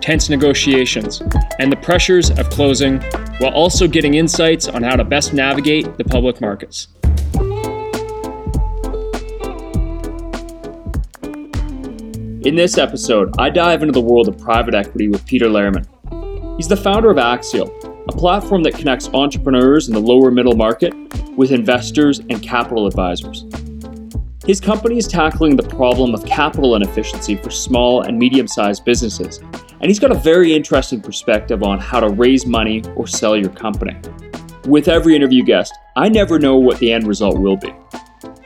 tense negotiations, and the pressures of closing, while also getting insights on how to best navigate the public markets. In this episode, I dive into the world of private equity with Peter Lehrman. He's the founder of Axial, a platform that connects entrepreneurs in the lower middle market with investors and capital advisors. His company is tackling the problem of capital inefficiency for small and medium sized businesses, and he's got a very interesting perspective on how to raise money or sell your company. With every interview guest, I never know what the end result will be.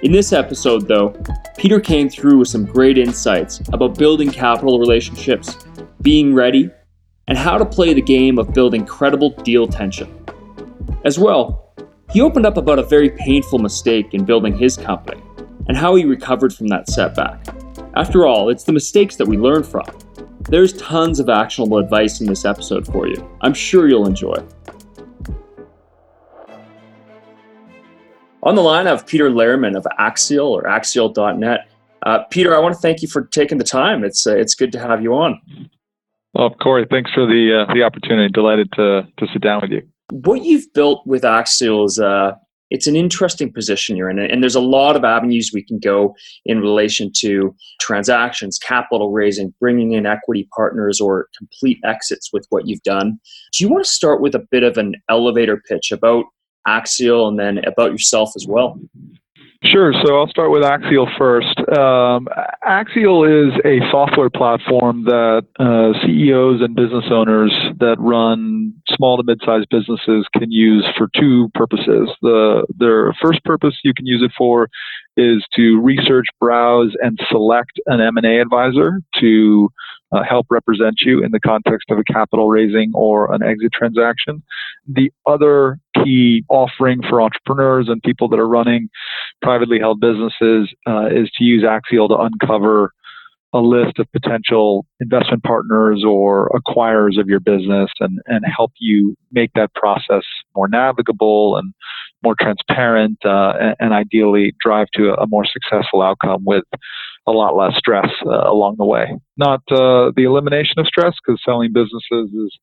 In this episode, though, Peter came through with some great insights about building capital relationships, being ready, and how to play the game of building credible deal tension. As well, he opened up about a very painful mistake in building his company and how he recovered from that setback. After all, it's the mistakes that we learn from. There's tons of actionable advice in this episode for you. I'm sure you'll enjoy. On the line, I have Peter Lehrman of Axial or Axial.net. Uh, Peter, I want to thank you for taking the time. It's uh, it's good to have you on. Well, Cory, thanks for the uh, the opportunity. Delighted to to sit down with you. What you've built with Axial is uh, it's an interesting position you're in, and there's a lot of avenues we can go in relation to transactions, capital raising, bringing in equity partners, or complete exits with what you've done. Do you want to start with a bit of an elevator pitch about Axial and then about yourself as well? Sure. So I'll start with Axial first. Um, Axial is a software platform that uh, CEOs and business owners that run small to mid-sized businesses can use for two purposes. The their first purpose you can use it for is to research, browse, and select an M&A advisor to uh, help represent you in the context of a capital raising or an exit transaction. The other key offering for entrepreneurs and people that are running privately held businesses uh, is to use Axial to uncover a list of potential investment partners or acquirers of your business and, and help you make that process more navigable and more transparent uh, and, ideally drive to a, a more successful outcome with a lot less stress uh, along the way. Not uh, the elimination of stress, because selling businesses is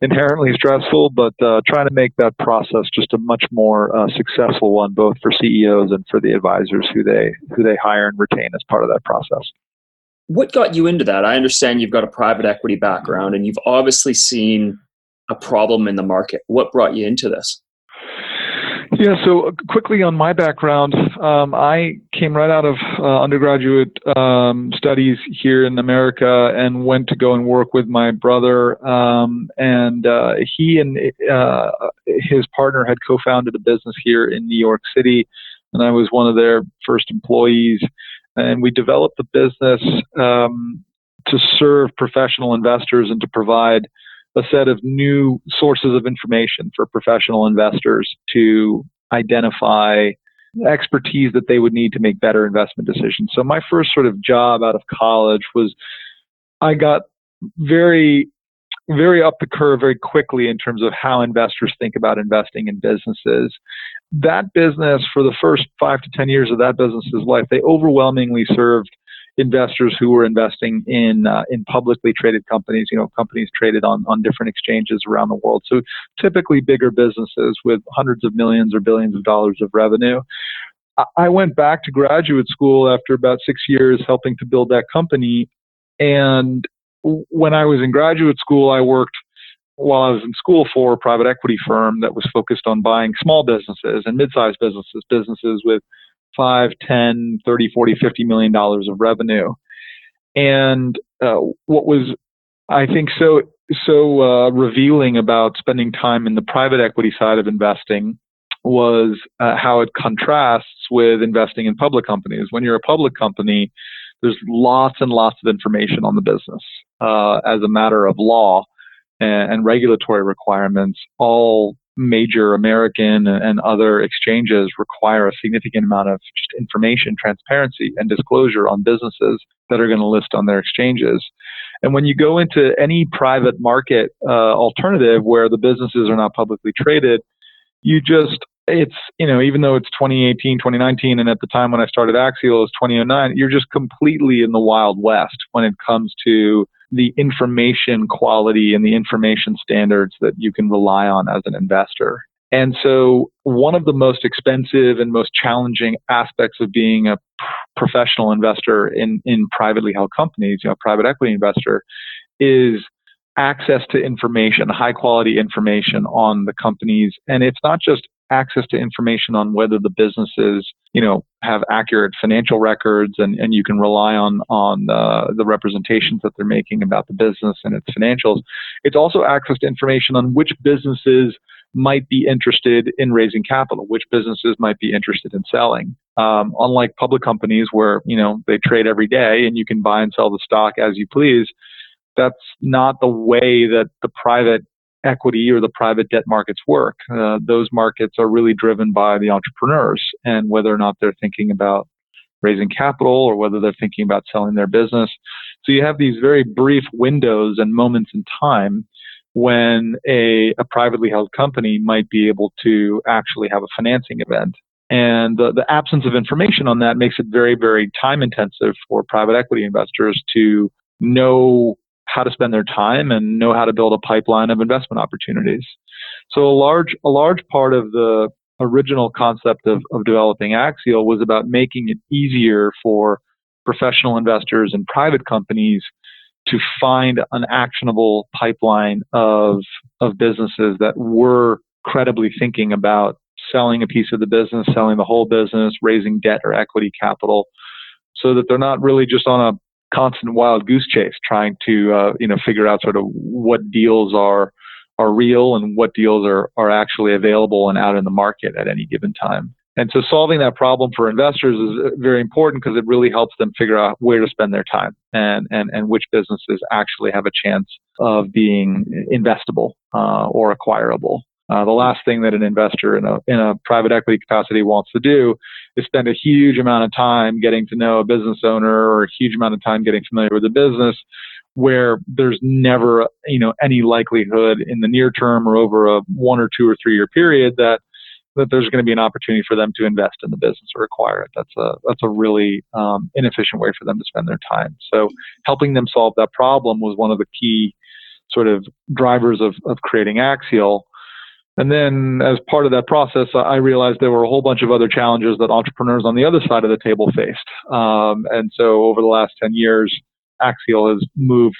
inherently stressful, but uh, trying to make that process just a much more uh, successful one, both for CEOs and for the advisors who they who they hire and retain as part of that process. What got you into that? I understand you've got a private equity background, and you've obviously seen a problem in the market. What brought you into this? Yeah, so uh, quickly on my background, um, I came right out of uh, undergraduate um, studies here in America and went to go and work with my brother. Um, and uh, he and uh, his partner had co founded a business here in New York City, and I was one of their first employees. And we developed the business um, to serve professional investors and to provide a set of new sources of information for professional investors to identify expertise that they would need to make better investment decisions. So my first sort of job out of college was I got very very up the curve very quickly in terms of how investors think about investing in businesses. That business, for the first five to 10 years of that business's life, they overwhelmingly served investors who were investing in uh, in publicly traded companies, you know, companies traded on on different exchanges around the world. So typically bigger businesses with hundreds of millions or billions of dollars of revenue. I went back to graduate school after about six years helping to build that company. And when I was in graduate school, I worked while I was in school for a private equity firm that was focused on buying small businesses and mid-sized businesses, businesses with 5, 10, 30, 40, 50 million dollars of revenue. And uh, what was, I think, so so uh, revealing about spending time in the private equity side of investing was uh, how it contrasts with investing in public companies. When you're a public company, there's lots and lots of information on the business uh, as a matter of law. and, and regulatory requirements, all major American and other exchanges require a significant amount of just information, transparency, and disclosure on businesses that are going to list on their exchanges. And when you go into any private market uh, alternative where the businesses are not publicly traded, you just it's you know even though it's 2018 2019 and at the time when i started axial it was 2009 you're just completely in the wild west when it comes to the information quality and the information standards that you can rely on as an investor. And so, one of the most expensive and most challenging aspects of being a professional investor in, in privately held companies, you know, private equity investor, is access to information, high quality information on the companies. And it's not just access to information on whether the businesses, you know, have accurate financial records and, and you can rely on on uh, the representations that they're making about the business and its financials. It's also access to information on which businesses might be interested in raising capital, which businesses might be interested in selling. Um, unlike public companies where you know they trade every day and you can buy and sell the stock as you please, that's not the way that the private equity or the private debt markets work. Uh, those markets are really driven by the entrepreneurs and whether or not they're thinking about raising capital or whether they're thinking about selling their business. So you have these very brief windows and moments in time when a, a privately held company might be able to actually have a financing event. And the, the absence of information on that makes it very, very time intensive for private equity investors to know how to spend their time and know how to build a pipeline of investment opportunities. So a large a large part of the original concept of, of developing Axial was about making it easier for professional investors and private companies to find an actionable pipeline of of businesses that were credibly thinking about selling a piece of the business, selling the whole business, raising debt or equity capital, so that they're not really just on a constant wild goose chase trying to uh, you know figure out sort of what deals are are real and what deals are are actually available and out in the market at any given time. And so solving that problem for investors is uh, very important because it really helps them figure out where to spend their time and, and, and which businesses actually have a chance of being investable uh, or acquirable. Uh, the last thing that an investor in a, in a private equity capacity wants to do is spend a huge amount of time getting to know a business owner or a huge amount of time getting familiar with the business where there's never you know any likelihood in the near term or over a one or two or three year period that that there's going to be an opportunity for them to invest in the business or acquire it. That's a that's a really um, inefficient way for them to spend their time. So helping them solve that problem was one of the key sort of drivers of, of creating Axial. And then as part of that process, I realized there were a whole bunch of other challenges that entrepreneurs on the other side of the table faced. Um, and so over the last 10 years, Axial has moved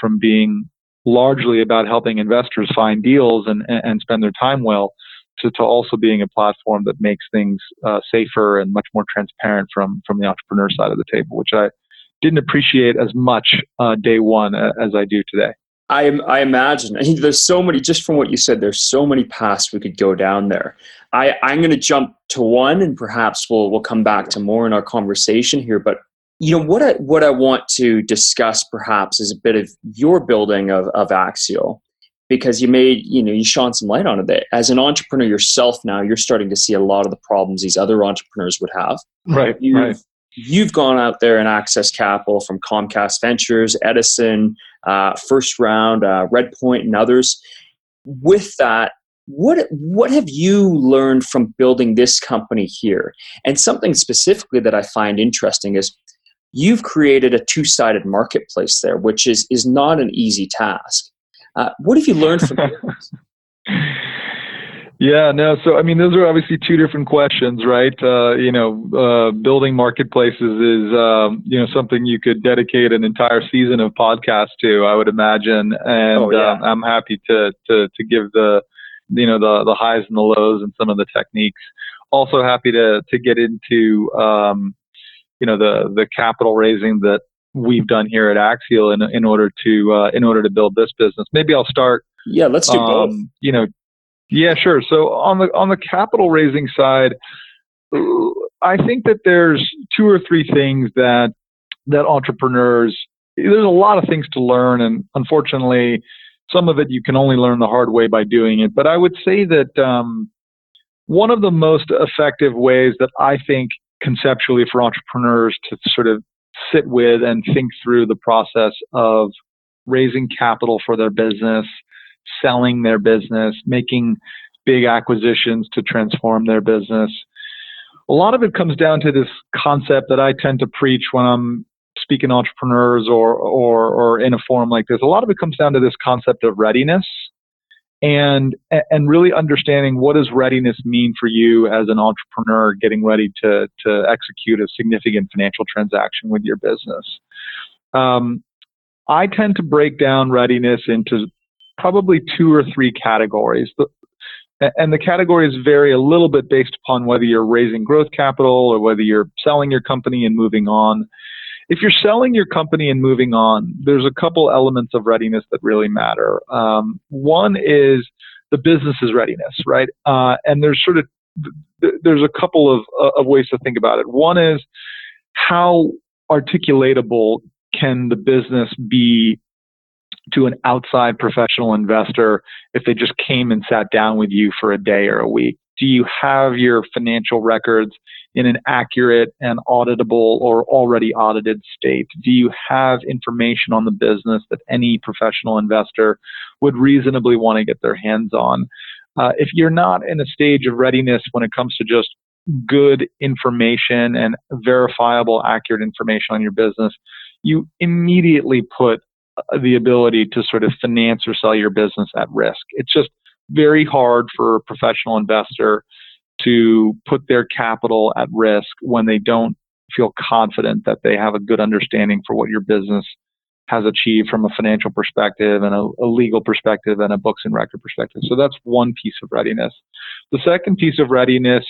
from being largely about helping investors find deals and, and spend their time well to, to also being a platform that makes things uh, safer and much more transparent from, from the entrepreneur side of the table, which I didn't appreciate as much uh, day one as I do today. I, I imagine. I mean, there's so many, just from what you said, there's so many paths we could go down there. I, I'm going to jump to one and perhaps we'll, we'll come back to more in our conversation here. But, you know, what I, what I want to discuss perhaps is a bit of your building of, of Axial because you made, you know, you shone some light on it. As an entrepreneur yourself now, you're starting to see a lot of the problems these other entrepreneurs would have. Right, you've, right. You've gone out there and accessed capital from Comcast Ventures, Edison, uh, first round, uh, Redpoint, and others. With that, what what have you learned from building this company here? And something specifically that I find interesting is you've created a two sided marketplace there, which is is not an easy task. Uh, what have you learned from? Yeah, no. So, I mean, those are obviously two different questions, right? Uh, you know, uh, building marketplaces is, um, you know, something you could dedicate an entire season of podcast to, I would imagine. And oh, yeah. uh, I'm happy to, to, to give the, you know, the, the highs and the lows and some of the techniques. Also happy to, to get into, um, you know, the, the capital raising that we've done here at Axial in, in order to, uh, in order to build this business. Maybe I'll start. Yeah, let's do um, both. You know, yeah, sure. So on the on the capital raising side, I think that there's two or three things that that entrepreneurs there's a lot of things to learn and unfortunately some of it you can only learn the hard way by doing it. But I would say that um, one of the most effective ways that I think conceptually for entrepreneurs to sort of sit with and think through the process of raising capital for their business, selling their business, making big acquisitions to transform their business. A lot of it comes down to this concept that I tend to preach when I'm speaking to entrepreneurs or, or, or in a forum like this. A lot of it comes down to this concept of readiness and and really understanding what does readiness mean for you as an entrepreneur getting ready to to execute a significant financial transaction with your business. Um, I tend to break down readiness into probably two or three categories. And the categories vary a little bit based upon whether you're raising growth capital or whether you're selling your company and moving on. If you're selling your company and moving on, there's a couple elements of readiness that really matter. Um, one is the business's readiness, right? Uh, and there's sort of there's a couple of, uh, of ways to think about it. One is how articulatable can the business be to an outside professional investor if they just came and sat down with you for a day or a week? Do you have your financial records in an accurate and auditable or already audited state? Do you have information on the business that any professional investor would reasonably want to get their hands on? Uh, if you're not in a stage of readiness when it comes to just good information and verifiable, accurate information on your business, you immediately put the ability to sort of finance or sell your business at risk. It's just very hard for a professional investor to put their capital at risk when they don't feel confident that they have a good understanding for what your business has achieved from a financial perspective and a, a, legal perspective and a books and record perspective. So that's one piece of readiness. The second piece of readiness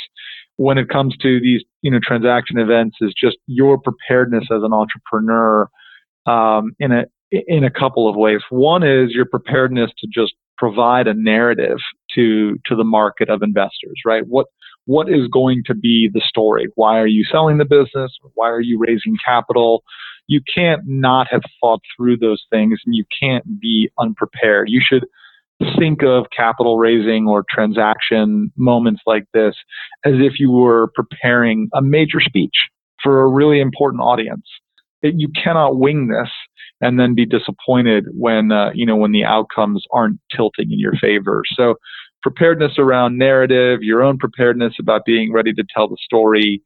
when it comes to these you know transaction events is just your preparedness as an entrepreneur um, in a in a couple of ways. One is your preparedness to just provide a narrative to to the market of investors, right? What what is going to be the story? Why are you selling the business? Why are you raising capital? You can't not have thought through those things and you can't be unprepared. You should think of capital raising or transaction moments like this as if you were preparing a major speech for a really important audience. It, you cannot wing this and then be disappointed when uh, you know when the outcomes aren't tilting in your favor. So preparedness around narrative, your own preparedness about being ready to tell the story,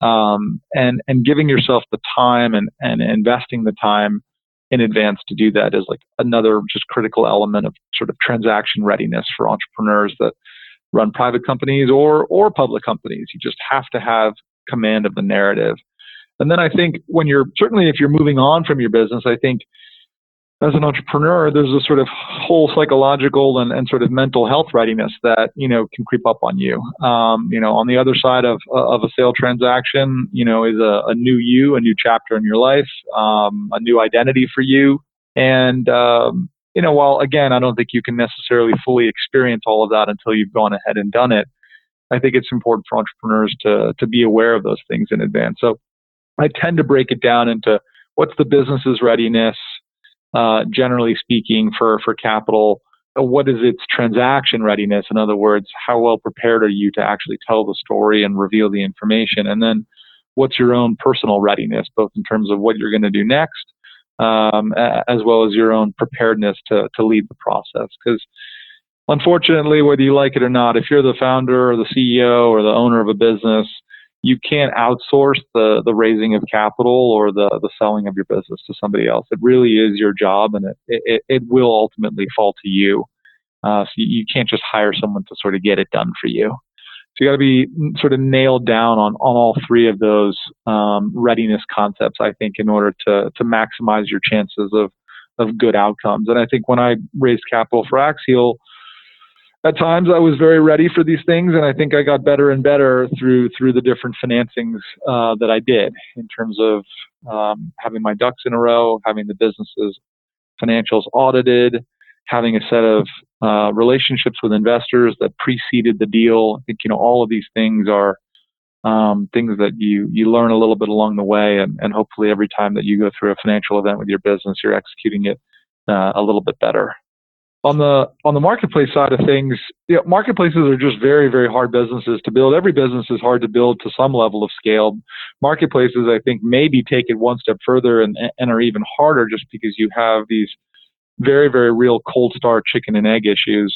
um, and and giving yourself the time and and investing the time in advance to do that is like another just critical element of sort of transaction readiness for entrepreneurs that run private companies or or public companies. You just have to have command of the narrative. And then I think when you're certainly if you're moving on from your business, I think as an entrepreneur, there's a sort of whole psychological and, and sort of mental health readiness that you know can creep up on you. Um, you know, on the other side of of a sale transaction, you know, is a, a new you, a new chapter in your life, um, a new identity for you, and um, you know, while again, I don't think you can necessarily fully experience all of that until you've gone ahead and done it. I think it's important for entrepreneurs to to be aware of those things in advance. So I tend to break it down into what's the business's readiness, uh, generally speaking, for for capital. What is its transaction readiness? In other words, how well prepared are you to actually tell the story and reveal the information? And then, what's your own personal readiness, both in terms of what you're going to do next, um, as well as your own preparedness to to lead the process? Because unfortunately, whether you like it or not, if you're the founder or the CEO or the owner of a business, you can't outsource the the raising of capital or the the selling of your business to somebody else. It really is your job, and it it, it will ultimately fall to you. Uh, so you, can't just hire someone to sort of get it done for you. So you got to be sort of nailed down on on all three of those um, readiness concepts. I think in order to to maximize your chances of of good outcomes. And I think when I raised capital for Axial at times I was very ready for these things, and I think I got better and better through through the different financings uh, that I did in terms of um, having my ducks in a row, having the businesses financials audited, having a set of uh, relationships with investors that preceded the deal. I think you know all of these things are um, things that you you learn a little bit along the way, and, and hopefully every time that you go through a financial event with your business, you're executing it uh, a little bit better. On the on the marketplace side of things, you know, marketplaces are just very very hard businesses to build. Every business is hard to build to some level of scale. Marketplaces, I think, maybe take it one step further and and are even harder just because you have these very very real cold start chicken and egg issues.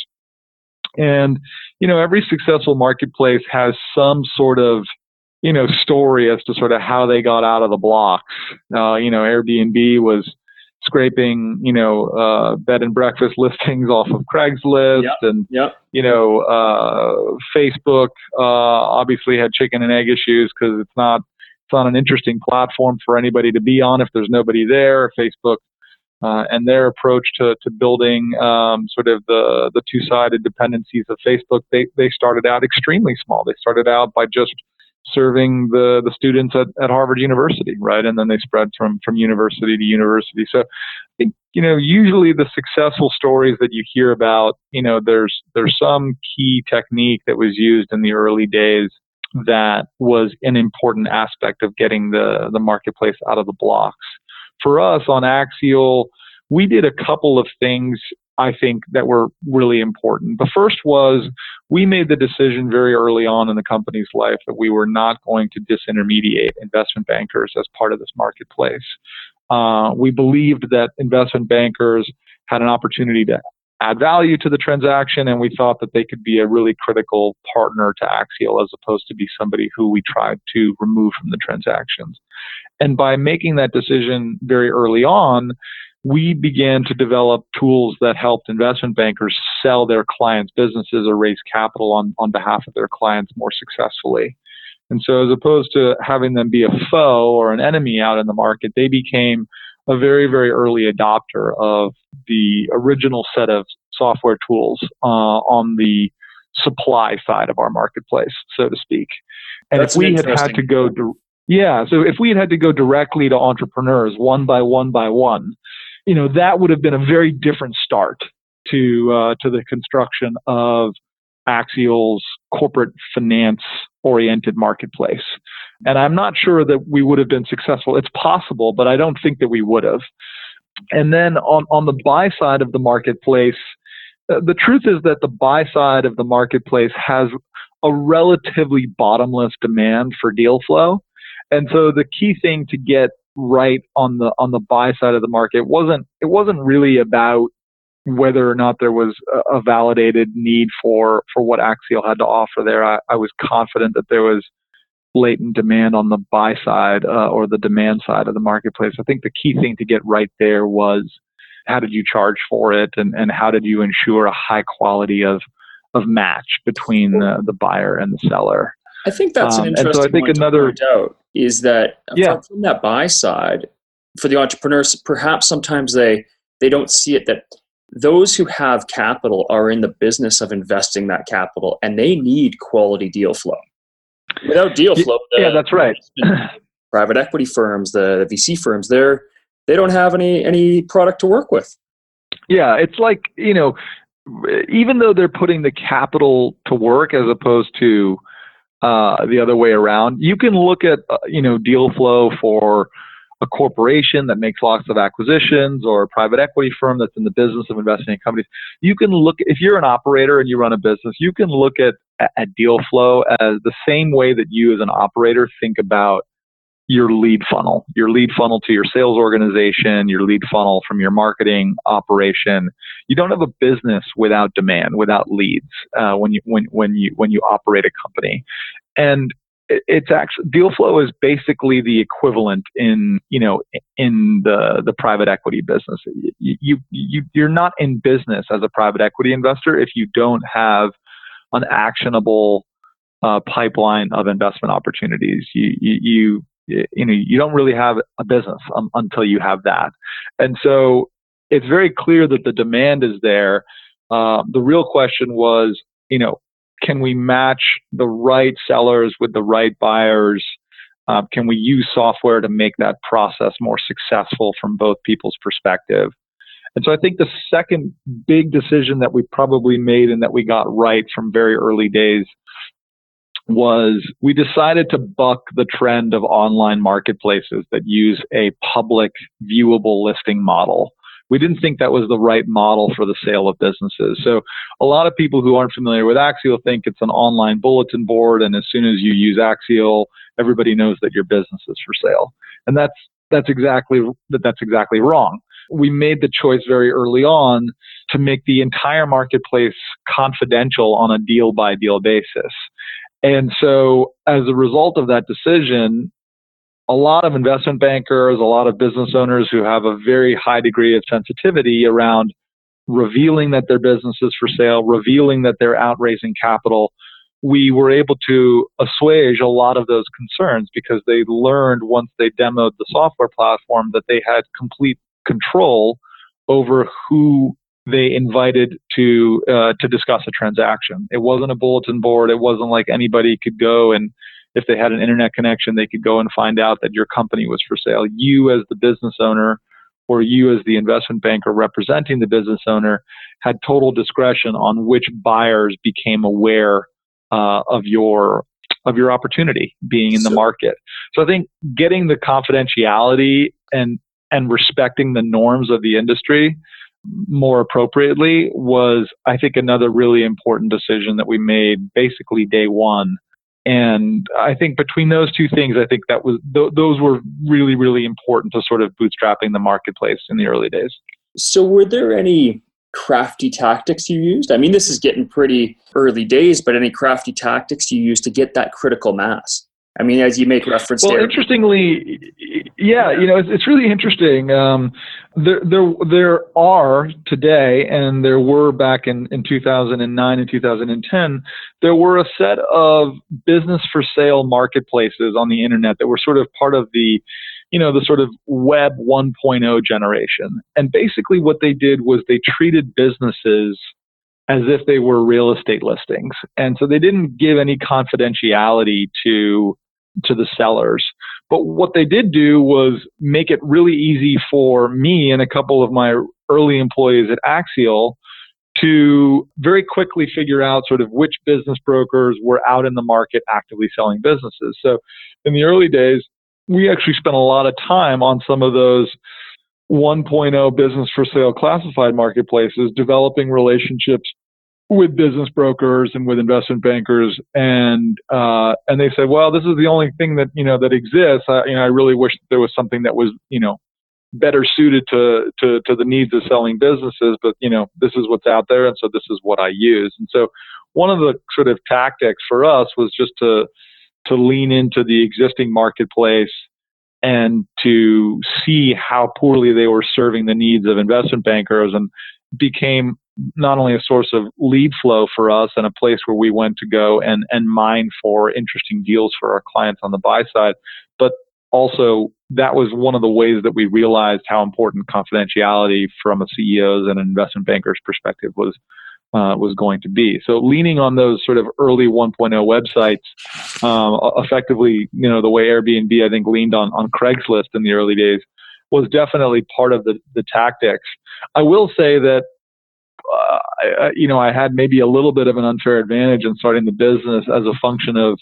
And you know, every successful marketplace has some sort of you know story as to sort of how they got out of the blocks. Uh, you know, Airbnb was scraping, you know, uh, bed and breakfast listings off of Craigslist, yep. and yep. you know, uh, Facebook uh, obviously had chicken and egg issues because it's not it's not an interesting platform for anybody to be on if there's nobody there. Facebook uh, and their approach to, to building um, sort of the, the two-sided dependencies of Facebook, they, they started out extremely small. They started out by just serving the, the students at, at Harvard University, right? And then they spread from, from university to university. So I think, you know, usually the successful stories that you hear about, you know, there's, there's some key technique that was used in the early days that was an important aspect of getting the, the marketplace out of the blocks. For us on Axial, we did a couple of things I think that were really important. The first was we made the decision very early on in the company's life that we were not going to disintermediate investment bankers as part of this marketplace. Uh, we believed that investment bankers had an opportunity to add value to the transaction, and we thought that they could be a really critical partner to Axial as opposed to be somebody who we tried to remove from the transactions. And by making that decision very early on, we began to develop tools that helped investment bankers sell their clients' businesses or raise capital on, on behalf of their clients more successfully. And so, as opposed to having them be a foe or an enemy out in the market, they became a very, very early adopter of the original set of software tools uh, on the supply side of our marketplace, so to speak. And That's if we had had to go, yeah, so if we had had to go directly to entrepreneurs one by one by one, you know, that would have been a very different start to uh, to the construction of Axial's corporate finance oriented marketplace. And I'm not sure that we would have been successful. It's possible, but I don't think that we would have. And then on, on the buy side of the marketplace, uh, the truth is that the buy side of the marketplace has a relatively bottomless demand for deal flow. And so the key thing to get right on the on the buy side of the market wasn't it wasn't really about whether or not there was a, a validated need for for what Axial had to offer there. I, I was confident that there was latent demand on the buy side uh, or the demand side of the marketplace. I think the key thing to get right there was how did you charge for it and, and how did you ensure a high quality of of match between the, the buyer and the seller. I think that's an interesting um, and so I think another, out is that yeah. from, that buy side, for the entrepreneurs, perhaps sometimes they they don't see it that those who have capital are in the business of investing that capital and they need quality deal flow. Without deal flow, the, yeah, that's right. private equity firms, the VC firms, they're they don't have any any product to work with. Yeah, it's like you know, even though they're putting the capital to work as opposed to uh, the other way around. You can look at uh, you know deal flow for a corporation that makes lots of acquisitions or a private equity firm that's in the business of investing in companies. You can look if you're an operator and you run a business, you can look at at deal flow as the same way that you as an operator think about your lead funnel, your lead funnel to your sales organization, your lead funnel from your marketing operation. You don't have a business without demand, without leads uh, when you when when you when you operate a company, and it's actually deal flow is basically the equivalent in you know in the the private equity business. You you you're not in business as a private equity investor if you don't have an actionable uh, pipeline of investment opportunities. You, you, you know you don't really have a business um, until you have that. And so it's very clear that the demand is there. Uh, the real question was you know can we match the right sellers with the right buyers? Uh, can we use software to make that process more successful from both people's perspective? And so i think the second big decision that we probably made and that we got right from very early days was we decided to buck the trend of online marketplaces that use a public viewable listing model we didn't think that was the right model for the sale of businesses. So a lot of people who aren't familiar with Axial think it's an online bulletin board, and as soon as you use Axial, everybody knows that your business is for sale. And that's that's exactly that that's exactly wrong. We made the choice very early on to make the entire marketplace confidential on a deal by deal basis. And so as a result of that decision, a lot of investment bankers, a lot of business owners who have a very high degree of sensitivity around revealing that their business is for sale, revealing that they're out raising capital, we were able to assuage a lot of those concerns because they learned once they demoed the software platform that they had complete control over who they invited to uh, to discuss a transaction. It wasn't a bulletin board. It wasn't like anybody could go and if they had an internet connection, they could go and find out that your company was for sale. You, as the business owner, or you, as the investment banker representing the business owner, had total discretion on which buyers became aware uh, of your of your opportunity being in the market. So I think getting the confidentiality and and respecting the norms of the industry more appropriately was, I think, another really important decision that we made basically day one and I think between those two things, I think that was th- those were really really important to sort of bootstrapping the marketplace in the early days. So were there any crafty tactics you used? I mean, this is getting pretty early days, but any crafty tactics you used to get that critical mass? I mean, as you make reference well, there. interestingly, yeah, you know, it's, it's really interesting. Um, there, there, there are today, and there were back in, in 2009 and 2010, there were a set of business for sale marketplaces on the internet that were sort of part of the, you know, the sort of web 1.0 generation. And basically what they did was they treated businesses as if they were real estate listings. And so they didn't give any confidentiality to to the sellers. But what they did do was make it really easy for me and a couple of my early employees at Axial to very quickly figure out sort of which business brokers were out in the market actively selling businesses. So in the early days, we actually spent a lot of time on some of those 1.0 business for sale classified marketplaces, developing relationships with business brokers and with investment bankers, and uh, and they said, well, this is the only thing that you know that exists. I, you know, I really wish there was something that was you know better suited to, to to the needs of selling businesses, but you know this is what's out there, and so this is what I use. And so one of the sort of tactics for us was just to to lean into the existing marketplace and to see how poorly they were serving the needs of investment bankers and became not only a source of lead flow for us and a place where we went to go and, and mine for interesting deals for our clients on the buy side, but also that was one of the ways that we realized how important confidentiality from a CEO's and an investment banker's perspective was uh, was going to be. So leaning on those sort of early 1.0 websites, um, effectively, you know, the way Airbnb I think leaned on on Craigslist in the early days was definitely part of the the tactics. I will say that you know, I had maybe a little bit of an unfair advantage in starting the business as a function of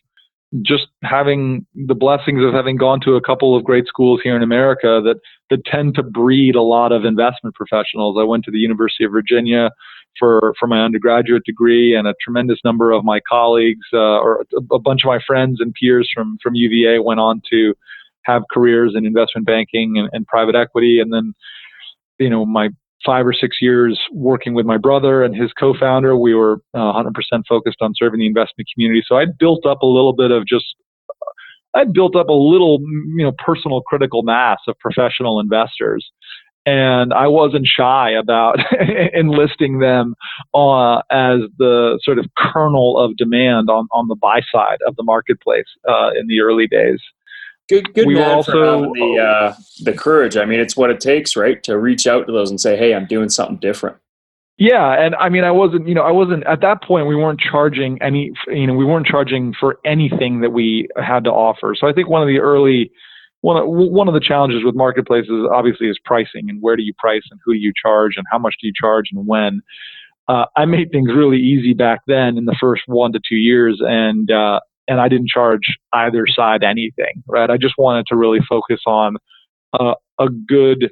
just having the blessings of having gone to a couple of great schools here in America that that tend to breed a lot of investment professionals. I went to the University of Virginia for for my undergraduate degree, and a tremendous number of my colleagues uh, or a, a bunch of my friends and peers from from UVA went on to have careers in investment banking and, and private equity, and then you know my five or six years working with my brother and his co-founder. We were uh, 100% focused on serving the investment community. So I built up a little bit of just, I built up a little, you know, personal critical mass of professional investors. And I wasn't shy about enlisting them uh, as the sort of kernel of demand on, on the buy side of the marketplace uh, in the early days. Good, good we man also, for having the uh, the courage. I mean, it's what it takes, right, to reach out to those and say, "Hey, I'm doing something different." Yeah, and I mean, I wasn't, you know, I wasn't at that point. We weren't charging any, you know, we weren't charging for anything that we had to offer. So I think one of the early, one of, one of the challenges with marketplaces obviously is pricing and where do you price and who do you charge and how much do you charge and when. Uh, I made things really easy back then in the first one to two years, and uh, and I didn't charge either side anything, right? I just wanted to really focus on uh, a good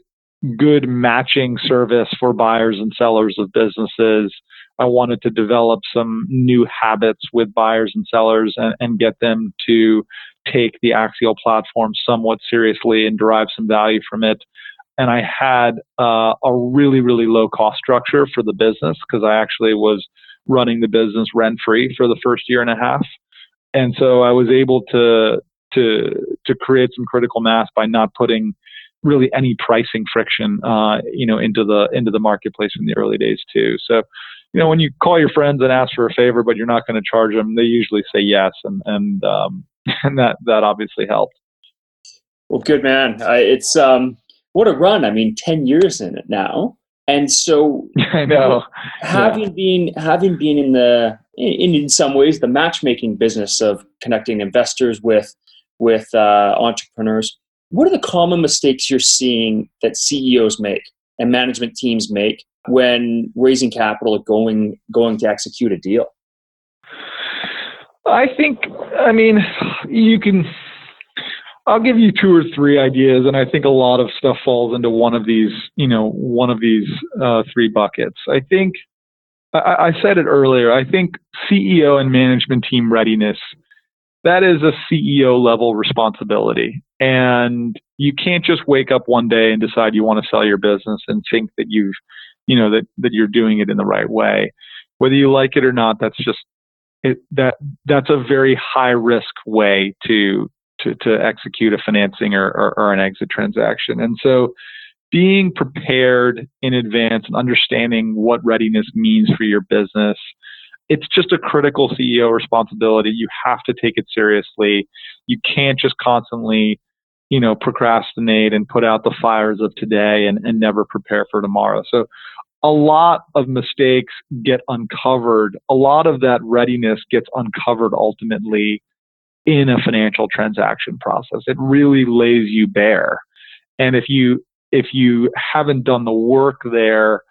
good matching service for buyers and sellers of businesses. I wanted to develop some new habits with buyers and sellers and, and get them to take the Axial platform somewhat seriously and derive some value from it. And I had uh, a really, really low cost structure for the business because I actually was running the business rent free for the first year and a half. And so I was able to to to create some critical mass by not putting really any pricing friction, uh, you know, into the into the marketplace in the early days too. So, you know, when you call your friends and ask for a favor, but you're not going to charge them, they usually say yes, and and um, and that that obviously helped. Well, good man. Uh, it's um, what a run. I mean, ten years in it now, and so I know having yeah. been having been in the in in some ways the matchmaking business of connecting investors with with uh, entrepreneurs what are the common mistakes you're seeing that CEOs make and management teams make when raising capital or going going to execute a deal? I think, I mean, you can. I'll give you two or three ideas, and I think a lot of stuff falls into one of these, you know, one of these uh, three buckets. I think I, I said it earlier. I think CEO and management team readiness that is a CEO level responsibility. And you can't just wake up one day and decide you want to sell your business and think that you've, you know, that, that you're doing it in the right way. Whether you like it or not, that's just it, that that's a very high risk way to to, to execute a financing or, or, or an exit transaction. And so being prepared in advance and understanding what readiness means for your business it's just a critical CEO responsibility. You have to take it seriously. You can't just constantly, you know, procrastinate and put out the fires of today and, and never prepare for tomorrow. So a lot of mistakes get uncovered. A lot of that readiness gets uncovered ultimately in a financial transaction process. It really lays you bare. And if you if you haven't done the work there,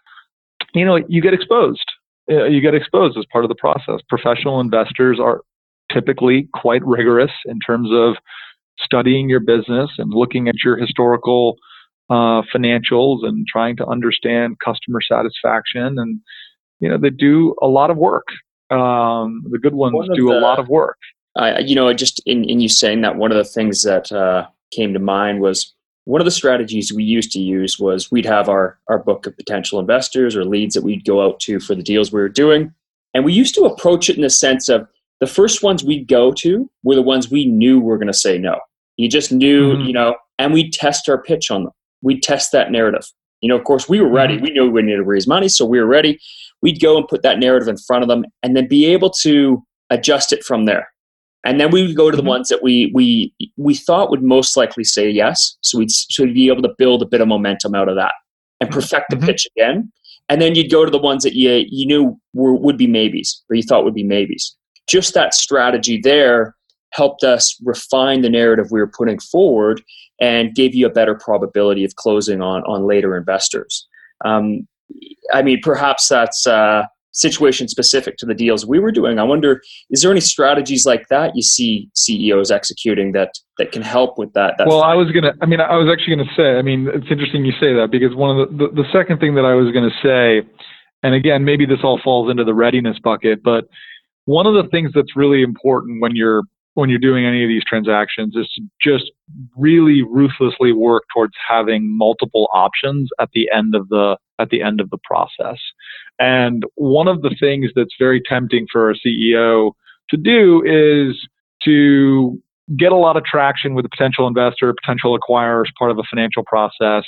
you know, you get exposed uh, you get exposed as part of the process. Professional investors are typically quite rigorous in terms of studying your business and looking at your historical uh, financials and trying to understand customer satisfaction. And you know they do a lot of work. Um, the good ones do the, a lot of work. I, you know, just in, in you saying that, one of the things that uh, came to mind was one of the strategies we used to use was we'd have our, our book of potential investors or leads that we'd go out to for the deals we were doing. And we used to approach it in the sense of the first ones we'd go to were the ones we knew were going to say no. You just knew, mm-hmm. you know, and we'd test our pitch on them. We'd test that narrative. You know, of course, we were ready. Mm-hmm. We knew we needed to raise money, so we were ready. We'd go and put that narrative in front of them and then be able to adjust it from there and then we would go to the mm-hmm. ones that we we we thought would most likely say yes. So we'd so we'd be able to build a bit of momentum out of that and mm-hmm. perfect the mm-hmm. pitch again. And then you'd go to the ones that you you knew were, would be maybes or you thought would be maybes. Just that strategy there helped us refine the narrative we were putting forward and gave you a better probability of closing on on later investors. Um, I mean, perhaps that's uh, situation specific to the deals we were doing. I wonder, is there any strategies like that you see CEOs executing that that can help with that? well, I was gonna. I mean, I was actually gonna say. I mean, it's interesting you say that because one of the the, the second thing that I was gonna say, and again, maybe this all falls into the readiness bucket, but one of the things that's really important when you're when you're doing any of these transactions is to just really ruthlessly work towards having multiple options at the end of the at the end of the process. And one of the things that's very tempting for a CEO to do is to get a lot of traction with a potential investor, potential acquirer as part of a financial process,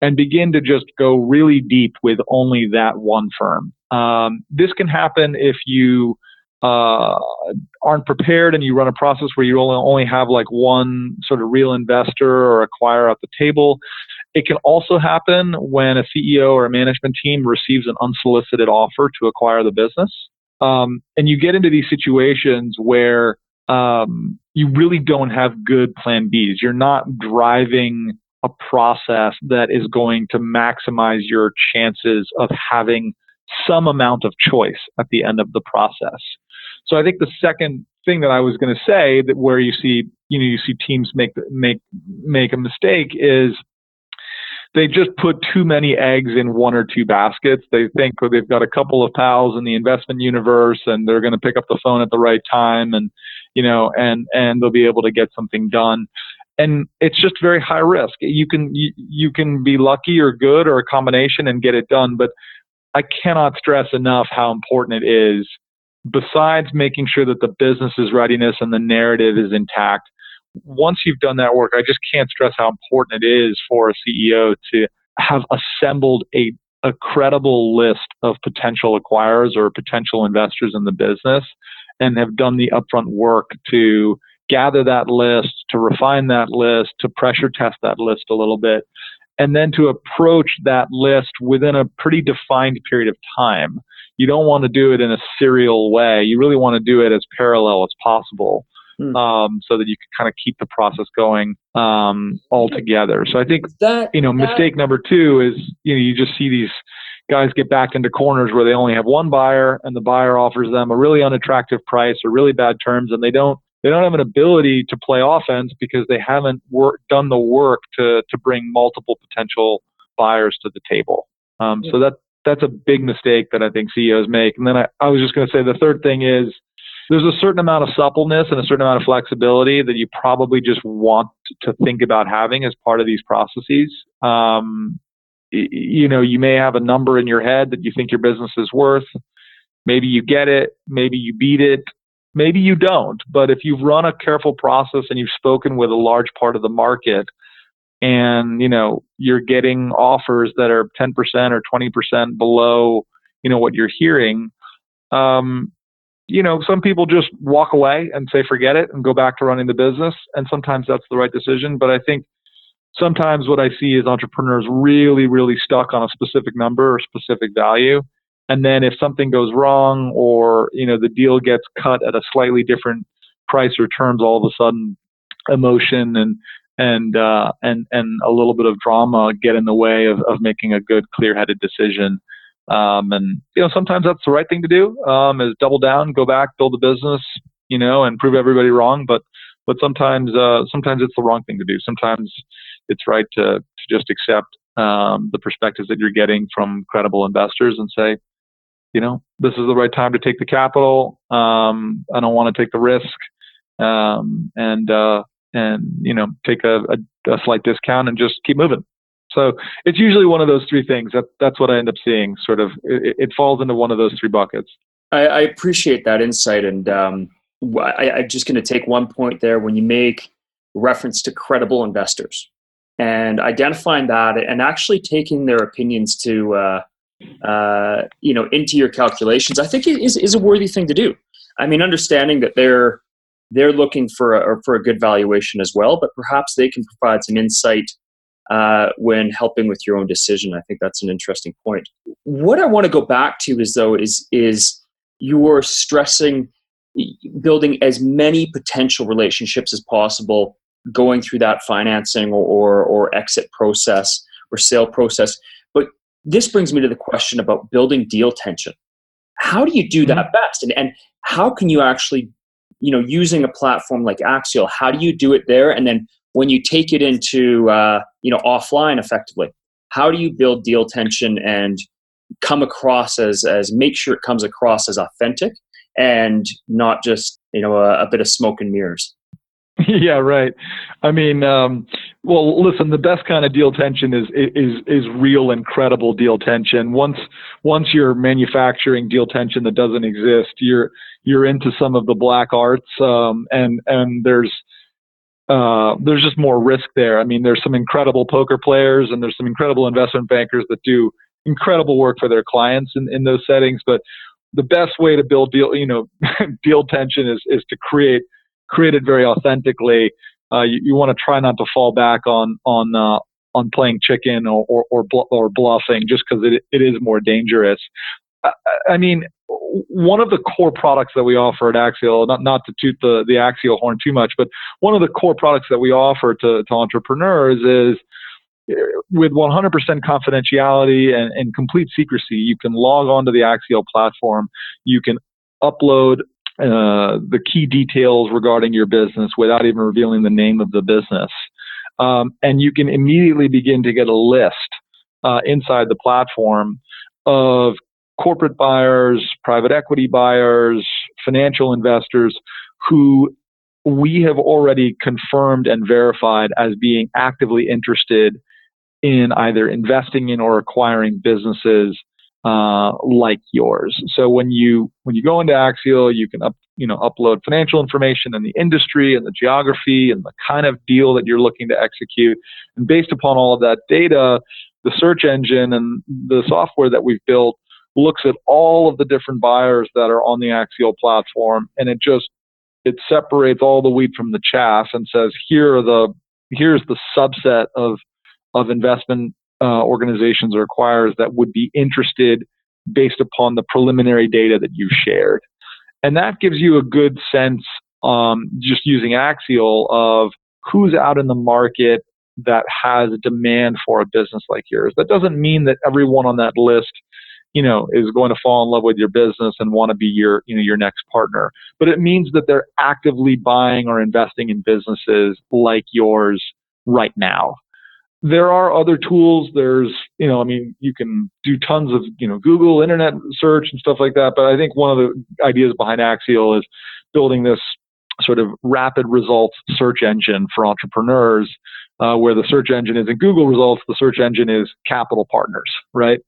and begin to just go really deep with only that one firm. Um, this can happen if you uh, aren't prepared and you run a process where you only, only have like one sort of real investor or acquirer at the table. It can also happen when a CEO or a management team receives an unsolicited offer to acquire the business. Um, and you get into these situations where um, you really don't have good plan Bs. You're not driving a process that is going to maximize your chances of having some amount of choice at the end of the process. So I think the second thing that I was going to say that where you see you know you see teams make make make a mistake is they just put too many eggs in one or two baskets. They think they've got a couple of pals in the investment universe and they're going to pick up the phone at the right time and you know and and they'll be able to get something done. And it's just very high risk. You can you, you can be lucky or good or a combination and get it done, but I cannot stress enough how important it is besides making sure that the business's readiness and the narrative is intact once you've done that work, I just can't stress how important it is for a CEO to have assembled a, a credible list of potential acquirers or potential investors in the business and have done the upfront work to gather that list, to refine that list, to pressure test that list a little bit, and then to approach that list within a pretty defined period of time. You don't want to do it in a serial way. You really want to do it as parallel as possible mm. um, so that you can kind of keep the process going um, all together. So I think that you know that, mistake number two is you know you just see these guys get back into corners where they only have one buyer and the buyer offers them a really unattractive price or really bad terms and they don't they don't have an ability to play offense because they haven't work, done the work to to bring multiple potential buyers to the table. Um, so that that's a big mistake that I think CEOs make. And then I, I was just going to say the third thing is there's a certain amount of suppleness and a certain amount of flexibility that you probably just want to think about having as part of these processes. Um, you know, you may have a number in your head that you think your business is worth. Maybe you get it, maybe you beat it, maybe you don't. But if you've run a careful process and you've spoken with a large part of the market, and you know you're getting offers that are 10% or 20% below, you know what you're hearing, um, you know, some people just walk away and say, forget it and go back to running the business. And sometimes that's the right decision. But I think sometimes what I see is entrepreneurs really, really stuck on a specific number or specific value. And then if something goes wrong or, you know, the deal gets cut at a slightly different price or terms, all of a sudden emotion and, and, uh, and, and a little bit of drama get in the way of, of making a good, clear headed decision. Um, and you know, sometimes that's the right thing to do. Um, is double down, go back, build a business, you know, and prove everybody wrong. But but sometimes uh, sometimes it's the wrong thing to do. Sometimes it's right to to just accept um, the perspectives that you're getting from credible investors and say, you know, this is the right time to take the capital. Um, I don't want to take the risk, um, and uh, and you know, take a, a, a slight discount and just keep moving. So it's usually one of those three things. That that's what I end up seeing. Sort of, it, it falls into one of those three buckets. I, I appreciate that insight, and um, I, I'm just going to take one point there when you make reference to credible investors and identifying that, and actually taking their opinions to uh, uh, you know into your calculations. I think is is a worthy thing to do. I mean, understanding that they're they're looking for a, for a good valuation as well, but perhaps they can provide some insight uh, when helping with your own decision. I think that's an interesting point. What I want to go back to is though is is you're stressing building as many potential relationships as possible going through that financing or, or, or exit process or sale process. But this brings me to the question about building deal tension. How do you do that mm-hmm. best? And, and how can you actually, you know, using a platform like Axial, how do you do it there? And then when you take it into uh, you know offline effectively? How do you build deal tension and come across as as make sure it comes across as authentic and not just you know a, a bit of smoke and mirrors? Yeah right. I mean um, well listen the best kind of deal tension is is is real incredible deal tension. Once once you're manufacturing deal tension that doesn't exist you're you're into some of the black arts um, and and there's uh, there's just more risk there. I mean, there's some incredible poker players and there's some incredible investment bankers that do incredible work for their clients in, in those settings. But the best way to build deal, you know, deal tension is, is to create, create it very authentically. Uh, you, you want to try not to fall back on, on, uh, on playing chicken or, or, or, bl- or bluffing just because it, it is more dangerous. I, I mean, one of the core products that we offer at Axial, not, not to toot the, the Axial horn too much, but one of the core products that we offer to, to entrepreneurs is with 100% confidentiality and, and complete secrecy, you can log on to the Axial platform. You can upload uh, the key details regarding your business without even revealing the name of the business. Um, and you can immediately begin to get a list uh, inside the platform of corporate buyers, private equity buyers, financial investors who we have already confirmed and verified as being actively interested in either investing in or acquiring businesses uh, like yours. So when you when you go into Axial, you can up, you know upload financial information and the industry and the geography and the kind of deal that you're looking to execute. And based upon all of that data, the search engine and the software that we've built looks at all of the different buyers that are on the Axial platform, and it just it separates all the wheat from the chaff and says here are the here's the subset of of investment uh, organizations or acquirers that would be interested based upon the preliminary data that you shared. And that gives you a good sense, um, just using Axial, of who's out in the market that has demand for a business like yours. That doesn't mean that everyone on that list, you know, is going to fall in love with your business and want to be your, you know, your next partner. But it means that they're actively buying or investing in businesses like yours right now there are other tools. There's, you know, I mean, you can do tons of, you know, Google, internet search and stuff like that. But I think one of the ideas behind Axial is building this sort of rapid results search engine for entrepreneurs, uh, where the search engine isn't Google results, the search engine is capital partners, right?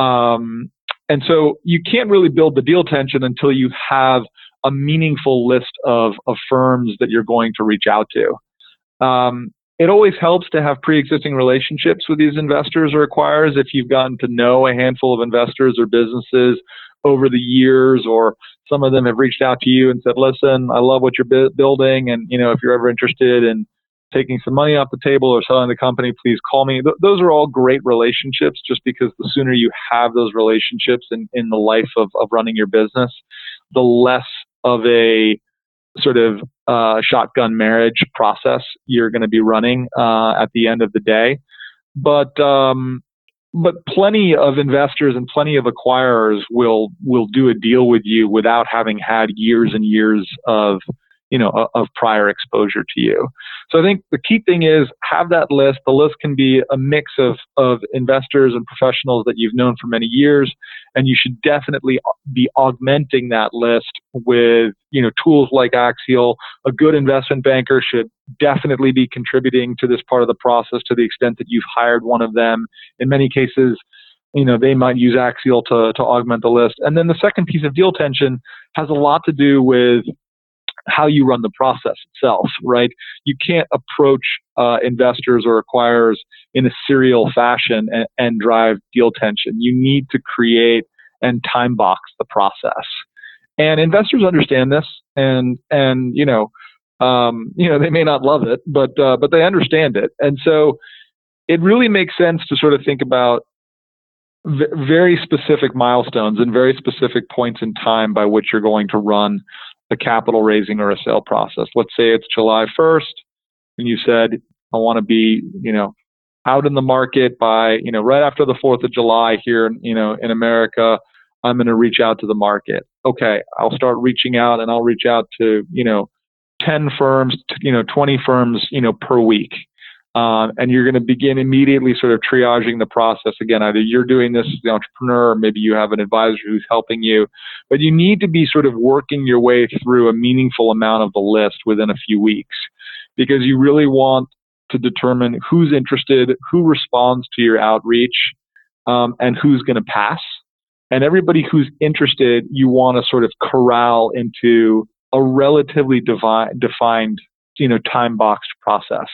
Um, and so you can't really build the deal tension until you have a meaningful list of, of firms that you're going to reach out to. Um, it always helps to have pre-existing relationships with these investors or acquirers if you've gotten to know a handful of investors or businesses over the years or some of them have reached out to you and said listen i love what you're building and you know if you're ever interested in taking some money off the table or selling the company please call me Th- those are all great relationships just because the sooner you have those relationships in, in the life of, of running your business the less of a sort of uh, shotgun marriage process you're going to be running uh, at the end of the day. But um, but plenty of investors and plenty of acquirers will will do a deal with you without having had years and years of you know, of prior exposure to you. So I think the key thing is have that list. The list can be a mix of, of investors and professionals that you've known for many years, and you should definitely uh, be augmenting that list with, you know, tools like Axial. A good investment banker should definitely be contributing to this part of the process to the extent that you've hired one of them. In many cases, you know, they might use Axial to, to augment the list. And then the second piece of deal tension has a lot to do with how you run the process itself, right? You can't approach uh, investors or acquirers in a serial fashion and, and drive deal tension. You need to create and time box the process. And investors understand this, and and you know, um, you know, they may not love it, but uh, but they understand it, and so it really makes sense to sort of think about v- very specific milestones and very specific points in time by which you're going to run a capital raising or a sale process. Let's say it's July 1st and you said, I want to be, you know, out in the market by, you know, right after the 4th of July here, you know, in America, I'm going to reach out to the market. Okay, I'll start reaching out and I'll reach out to, you know, 10 firms, you know, 20 firms, you know, per week. Um, and you're going to begin immediately sort of triaging the process again. Either you're doing this as the entrepreneur, or maybe you have an advisor who's helping you, but you need to be sort of working your way through a meaningful amount of the list within a few weeks because you really want to determine who's interested, who responds to your outreach, um, and who's going to pass. And everybody who's interested, you want to sort of corral into a relatively defined, you know, time boxed process.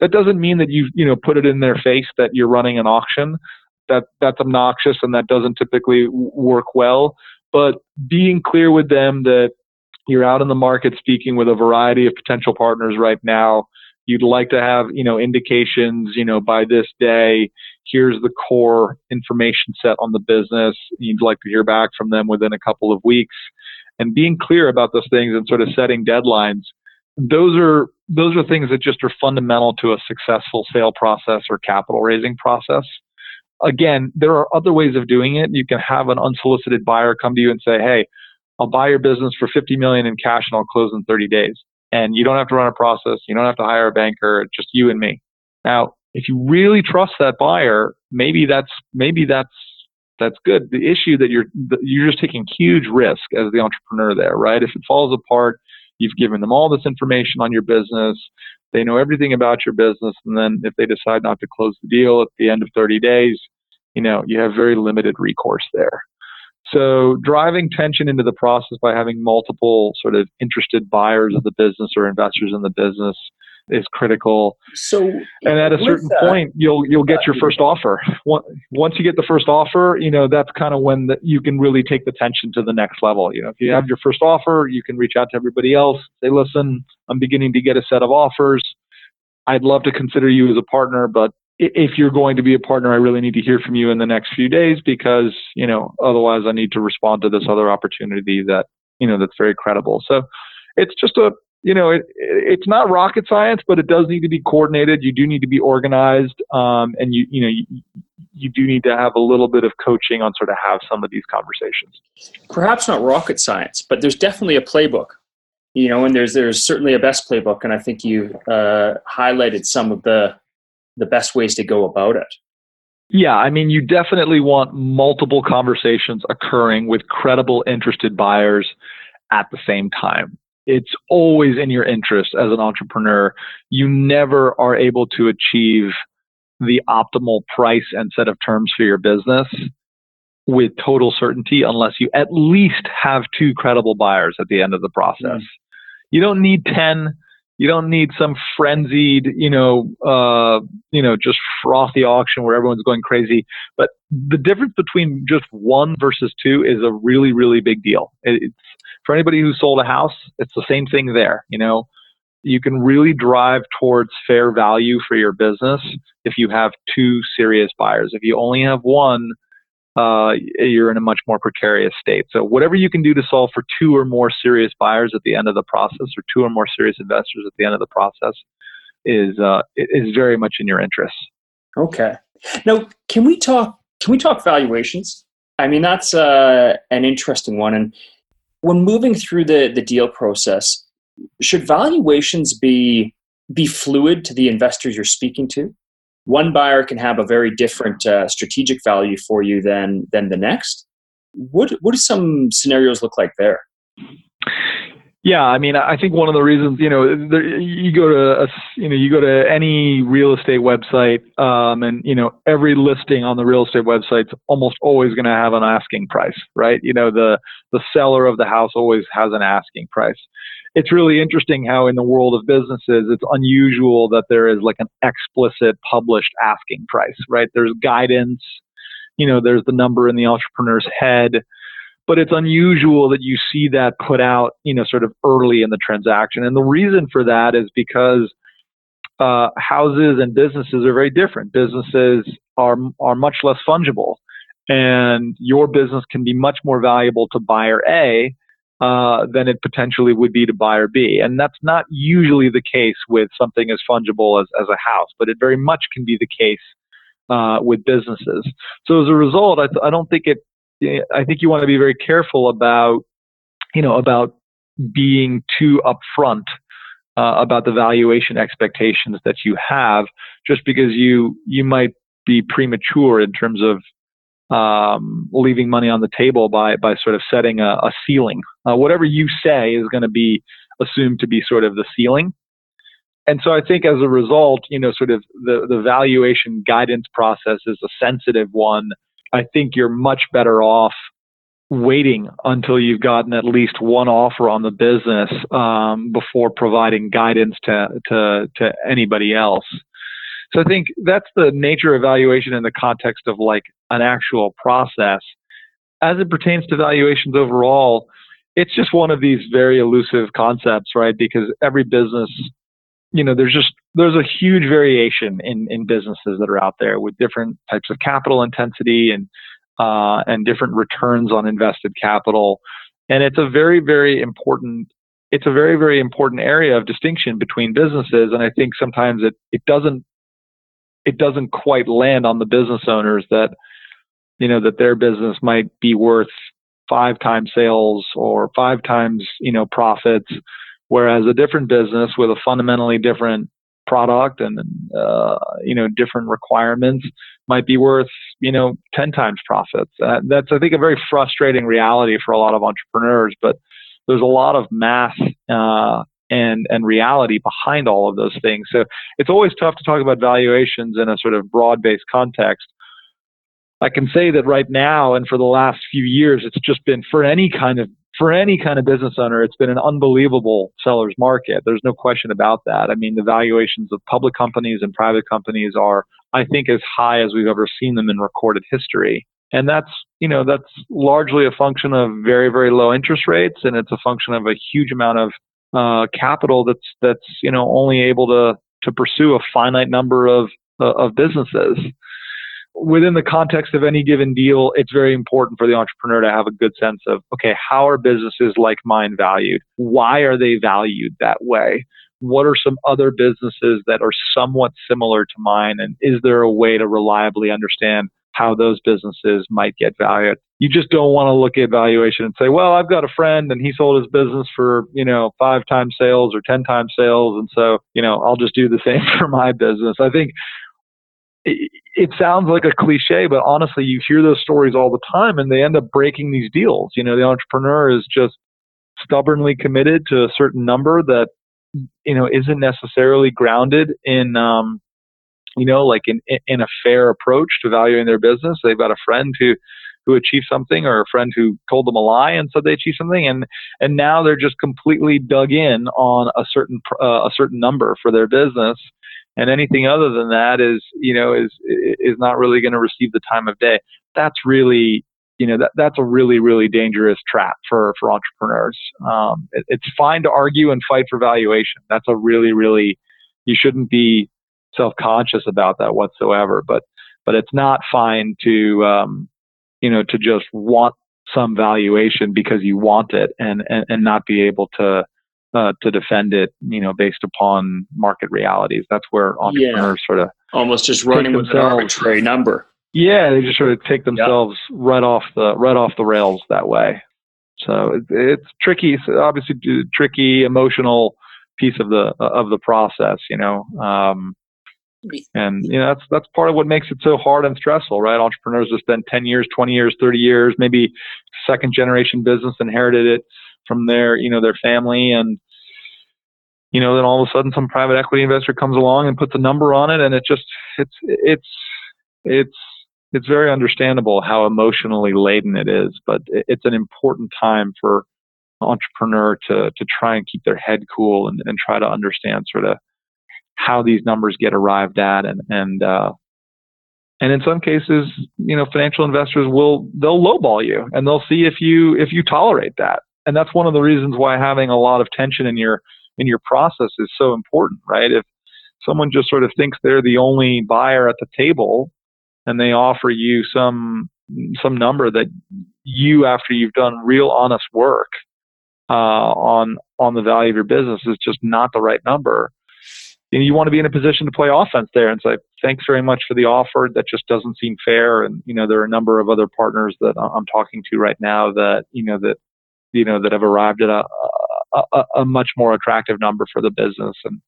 That doesn't mean that you you know put it in their face that you're running an auction. That that's obnoxious and that doesn't typically work well. But being clear with them that you're out in the market speaking with a variety of potential partners right now. You'd like to have you know indications you know by this day. Here's the core information set on the business. You'd like to hear back from them within a couple of weeks and being clear about those things and sort of setting deadlines those are those are things that just are fundamental to a successful sale process or capital raising process. Again, there are other ways of doing it. You can have an unsolicited buyer come to you and say, "Hey, I'll buy your business for 50 million in cash and I'll close in 30 days." And you don't have to run a process. You don't have to hire a banker. Just you and me. Now, if you really trust that buyer, maybe that's maybe that's that's good. The issue that you're you're just taking huge risk as the entrepreneur there, right? If it falls apart, you've given them all this information on your business. They know everything about your business, and then if they decide not to close the deal at the end of 30 days, you know you have very limited recourse there. So driving tension into the process by having multiple sort of interested buyers of the business or investors in the business is critical. So, and at a certain that, point, you'll you'll get your first offer. Once you get the first offer, you know that's kind of when the, you can really take the tension to the next level. You know, if you have your first offer, you can reach out to everybody else. Say, listen, I'm beginning to get a set of offers. I'd love to consider you as a partner, but if you're going to be a partner, I really need to hear from you in the next few days because you know otherwise I need to respond to this other opportunity that you know that's very credible. So it's just a you know, it, it's not rocket science, but it does need to be coordinated. You do need to be organized, um, and you you know you, you do need to have a little bit of coaching on sort of have some of these conversations. Perhaps not rocket science, but there's definitely a playbook. You know, and there's there's certainly a best playbook, and I think you uh, highlighted some of the the best ways to go about it. Yeah, I mean, you definitely want multiple conversations occurring with credible, interested buyers at the same time it's always in your interest as an entrepreneur. You never are able to achieve the optimal price and set of terms for your business with total certainty unless you at least have two credible buyers at the end of the process. Mm. You don't need 10. You don't need some frenzied, you know, uh, you know, just frothy auction where everyone's going crazy. But the difference between just one versus two is a really, really big deal. It's for anybody who sold a house, it's the same thing there. You know, you can really drive towards fair value for your business if you have two serious buyers. If you only have one, uh, you're in a much more precarious state. So whatever you can do to solve for two or more serious buyers at the end of the process, or two or more serious investors at the end of the process, is uh, is very much in your interest. Okay. Now, can we talk? Can we talk valuations? I mean, that's uh, an interesting one, and when moving through the, the deal process, should valuations be be fluid to the investors you're speaking to? One buyer can have a very different uh, strategic value for you than than the next. What what do some scenarios look like there? Yeah, I mean, I think one of the reasons, you know, there, you go to a, you know, you go to any real estate website, um, and you know, every listing on the real estate website's almost always going to have an asking price, right? You know, the the seller of the house always has an asking price. It's really interesting how in the world of businesses, it's unusual that there is like an explicit published asking price, right? There's guidance, you know, there's the number in the entrepreneur's head but it's unusual that you see that put out, you know, sort of early in the transaction. And the reason for that is because uh, houses and businesses are very different. Businesses are are much less fungible, and your business can be much more valuable to buyer A uh, than it potentially would be to buyer B. And that's not usually the case with something as fungible as, as a house, but it very much can be the case uh, with businesses. So as a result, I, th- I don't think it I think you want to be very careful about, you know, about being too upfront uh, about the valuation expectations that you have, just because you you might be premature in terms of um, leaving money on the table by by sort of setting a, a ceiling. Uh, whatever you say is going to be assumed to be sort of the ceiling. And so I think as a result, you know, sort of the, the valuation guidance process is a sensitive one I think you're much better off waiting until you've gotten at least one offer on the business um, before providing guidance to, to, to anybody else. So I think that's the nature of valuation in the context of like an actual process. As it pertains to valuations overall, it's just one of these very elusive concepts, right? Because every business you know, there's just there's a huge variation in in businesses that are out there with different types of capital intensity and uh, and different returns on invested capital, and it's a very very important it's a very very important area of distinction between businesses, and I think sometimes it it doesn't it doesn't quite land on the business owners that you know that their business might be worth five times sales or five times you know profits Whereas a different business with a fundamentally different product and uh, you know different requirements might be worth you know 10 times profits. Uh, that's i think a very frustrating reality for a lot of entrepreneurs but there's a lot of math uh, and and reality behind all of those things. So it's always tough to talk about valuations in a sort of broad based context. I can say that right now and for the last few years, it's just been for any kind of for any kind of business owner, it's been an unbelievable seller's market. There's no question about that. I mean, the valuations of public companies and private companies are, I think, as high as we've ever seen them in recorded history. And that's, you know, that's largely a function of very, very low interest rates, and it's a function of a huge amount of uh, capital that's that's you know only able to to pursue a finite number of uh, of businesses within the context of any given deal, it's very important for the entrepreneur to have a good sense of, okay, how are businesses like mine valued? Why are they valued that way? What are some other businesses that are somewhat similar to mine? And is there a way to reliably understand how those businesses might get valued? You just don't want to look at valuation and say, well, I've got a friend and he sold his business for, you know, five times sales or 10 times sales. And so, you know, I'll just do the same for my business. I think it, sounds like a cliche, but honestly, you hear those stories all the time and they end up breaking these deals. You know, the entrepreneur is just stubbornly committed to a certain number that, you know, isn't necessarily grounded in, um, you know, like in, in a fair approach to valuing their business. They've got a friend who, who achieved something or a friend who told them a lie and said they achieved something and and now they're just completely dug in on a certain uh, a certain number for their business and anything other than that is you know is is not really going to receive the time of day. That's really you know that that's a really really dangerous trap for for entrepreneurs. Um, it, it's fine to argue and fight for valuation. That's a really really you shouldn't be self-conscious about that whatsoever. But but it's not fine to um, you know to just want some valuation because you want it and and, and not be able to uh, to defend it, you know, based upon market realities. That's where entrepreneurs yeah. sort of almost just running with an arbitrary number. Yeah, they just sort of take themselves yep. right off the right off the rails that way. So it, it's tricky. Obviously, tricky emotional piece of the of the process. You know, um, and you know that's that's part of what makes it so hard and stressful, right? Entrepreneurs have spent 10 years, 20 years, 30 years, maybe second generation business inherited it from their you know their family and you know then all of a sudden some private equity investor comes along and puts a number on it and it just it's it's it's it's very understandable how emotionally laden it is but it's an important time for entrepreneur to to try and keep their head cool and, and try to understand sort of how these numbers get arrived at and and uh, and in some cases you know financial investors will they'll lowball you and they'll see if you if you tolerate that. And that's one of the reasons why having a lot of tension in your in your process is so important, right? If someone just sort of thinks they're the only buyer at the table and they offer you some some number that you after you've done real honest work uh, on on the value of your business is just not the right number you, you want to be in a position to play offense there and say thanks very much for the offer that just doesn't seem fair and you know there are a number of other partners that i'm talking to right now that you know that you know that have arrived at a, a, a much more attractive number for the business. And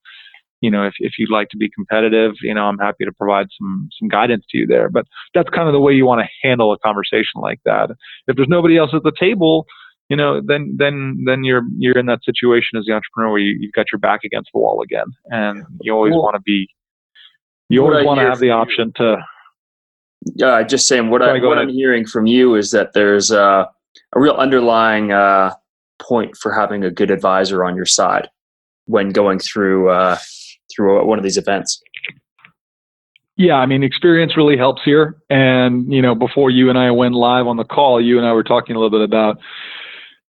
you know if, if you'd like to be competitive you know i'm happy to provide some some guidance to you there. But that's kind of the way you want to handle a conversation like that. If there's nobody else at the table you know then then then you're you're in that situation as the entrepreneur where you, you've got your back against the wall again. And you always well, want to be you always want to have the option to yeah just saying what i what i'm hearing from you is that there's uh a real underlying uh, point for having a good advisor on your side when going through uh, through one of these events. Yeah, I mean, experience really helps here. And you know, before you and I went live on the call, you and I were talking a little bit about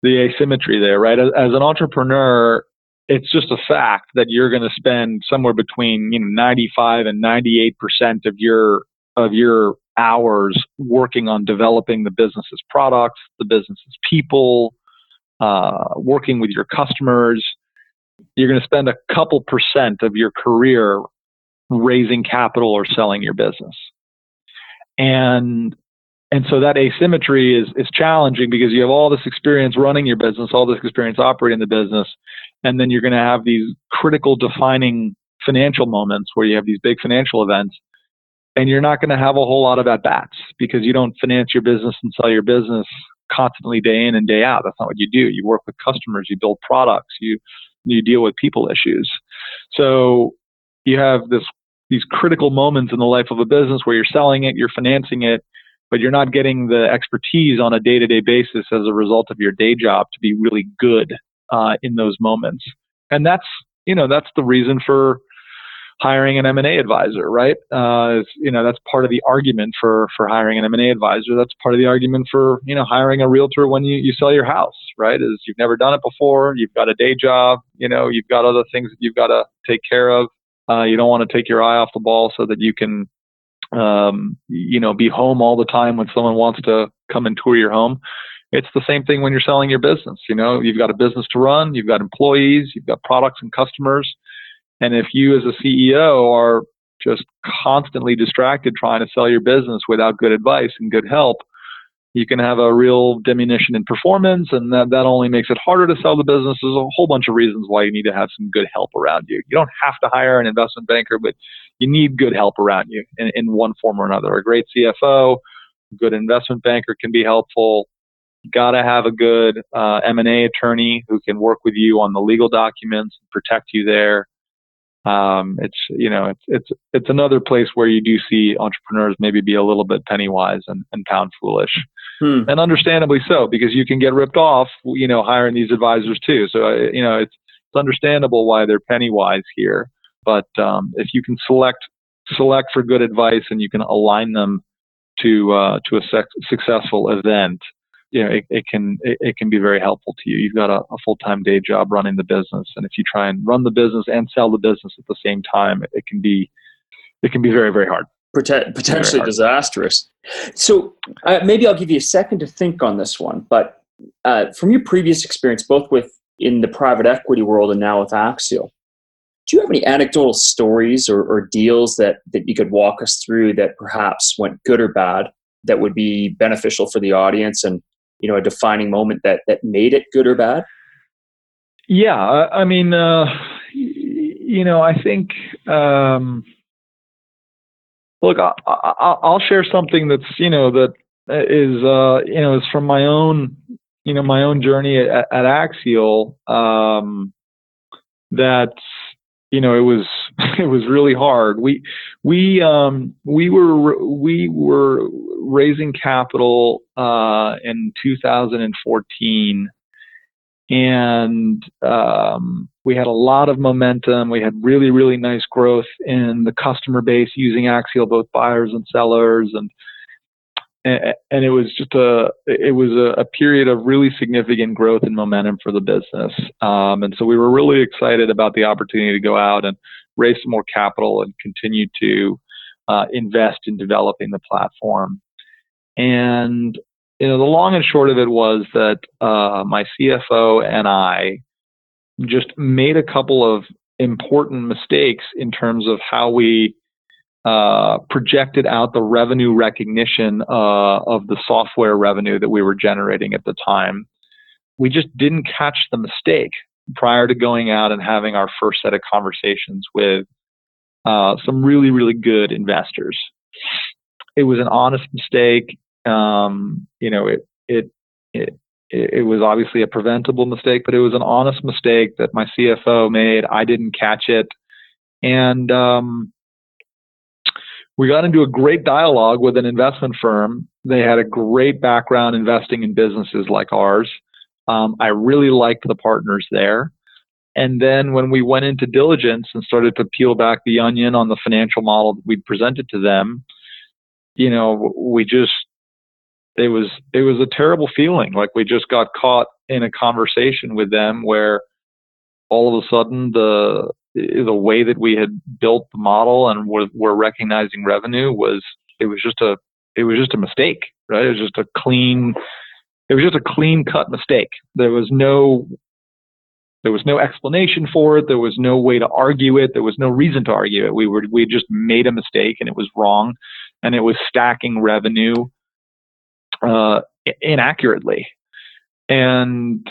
the asymmetry there, right? As, as an entrepreneur, it's just a fact that you're going to spend somewhere between you know 95 and 98 percent of your of your hours working on developing the business's products, the business's people, uh, working with your customers. You're going to spend a couple percent of your career raising capital or selling your business. And and so that asymmetry is is challenging because you have all this experience running your business, all this experience operating the business, and then you're going to have these critical defining financial moments where you have these big financial events and you're not going to have a whole lot of at bats because you don't finance your business and sell your business constantly day in and day out. That's not what you do. You work with customers, you build products, you you deal with people issues. So you have this these critical moments in the life of a business where you're selling it, you're financing it, but you're not getting the expertise on a day-to-day basis as a result of your day job to be really good uh, in those moments. And that's you know that's the reason for hiring an M&A advisor, right? Uh, you know, that's part of the argument for for hiring an M&A advisor. That's part of the argument for you know hiring a realtor when you, you sell your house, right? Is you've never done it before, you've got a day job, you know, you've got other things that you've got to take care of. Uh, you don't want to take your eye off the ball so that you can, um, you know, be home all the time when someone wants to come and tour your home. It's the same thing when you're selling your business. You know, you've got a business to run, you've got employees, you've got products and customers and if you as a CEO are just constantly distracted trying to sell your business without good advice and good help, you can have a real diminution in performance, and that, that only makes it harder to sell the business. There's a whole bunch of reasons why you need to have some good help around you. You don't have to hire an investment banker, but you need good help around you in, in one form or another. A great CFO, a good investment banker can be helpful. You got to have a good uh, M&A attorney who can work with you on the legal documents and protect you there um, it's you know it's it's it's another place where you do see entrepreneurs maybe be a little bit penny wise and, and pound foolish, hmm. and understandably so because you can get ripped off you know hiring these advisors too. So uh, you know it's it's understandable why they're penny wise here, but um, if you can select select for good advice and you can align them to uh, to a successful event, you know, it, it can it, it, can be very helpful to you. You've got a, a full time day job running the business, and if you try and run the business and sell the business at the same time, it can be it can be very very hard. potentially hard. disastrous. So uh, maybe I'll give you a second to think on this one. But uh, from your previous experience, both with in the private equity world and now with Axial, do you have any anecdotal stories or, or deals that that you could walk us through that perhaps went good or bad? that would be beneficial for the audience and you know a defining moment that that made it good or bad? Yeah, I mean, uh, you know, I think. Um, look, I, will share something that's you know that is uh, you know is from my own you know my own journey at, at Axial. Um, that you know it was it was really hard. We we um, we were we were raising capital uh, in 2014, and um, we had a lot of momentum. We had really really nice growth in the customer base using Axial, both buyers and sellers, and and it was just a it was a, a, period of really significant growth and momentum for the business. Um, and so we were really excited about the opportunity to go out and raise some more capital and continue to uh, invest in developing the platform. And you know the long and short of it was that uh, my CFO and I just made a couple of important mistakes in terms of how we uh, projected out the revenue recognition uh, of the software revenue that we were generating at the time. We just didn't catch the mistake prior to going out and having our first set of conversations with uh, some really, really good investors. It was an honest mistake. Um, you know, it, it, it, it was obviously a preventable mistake, but it was an honest mistake that my CFO made. I didn't catch it. And, um, we got into a great dialogue with an investment firm. They had a great background investing in businesses like ours. Um, I really liked the partners there. And then when we went into diligence and started to peel back the onion on the financial model that we presented to them, you know, we just it was it was a terrible feeling. Like we just got caught in a conversation with them where all of a sudden the the way that we had built the model and were, were recognizing revenue was it was just a it was just a mistake, right? It was just a clean it was just a clean cut mistake. There was no there was no explanation for it. There was no way to argue it. There was no reason to argue it. We were we just made a mistake and it was wrong, and it was stacking revenue uh, inaccurately. And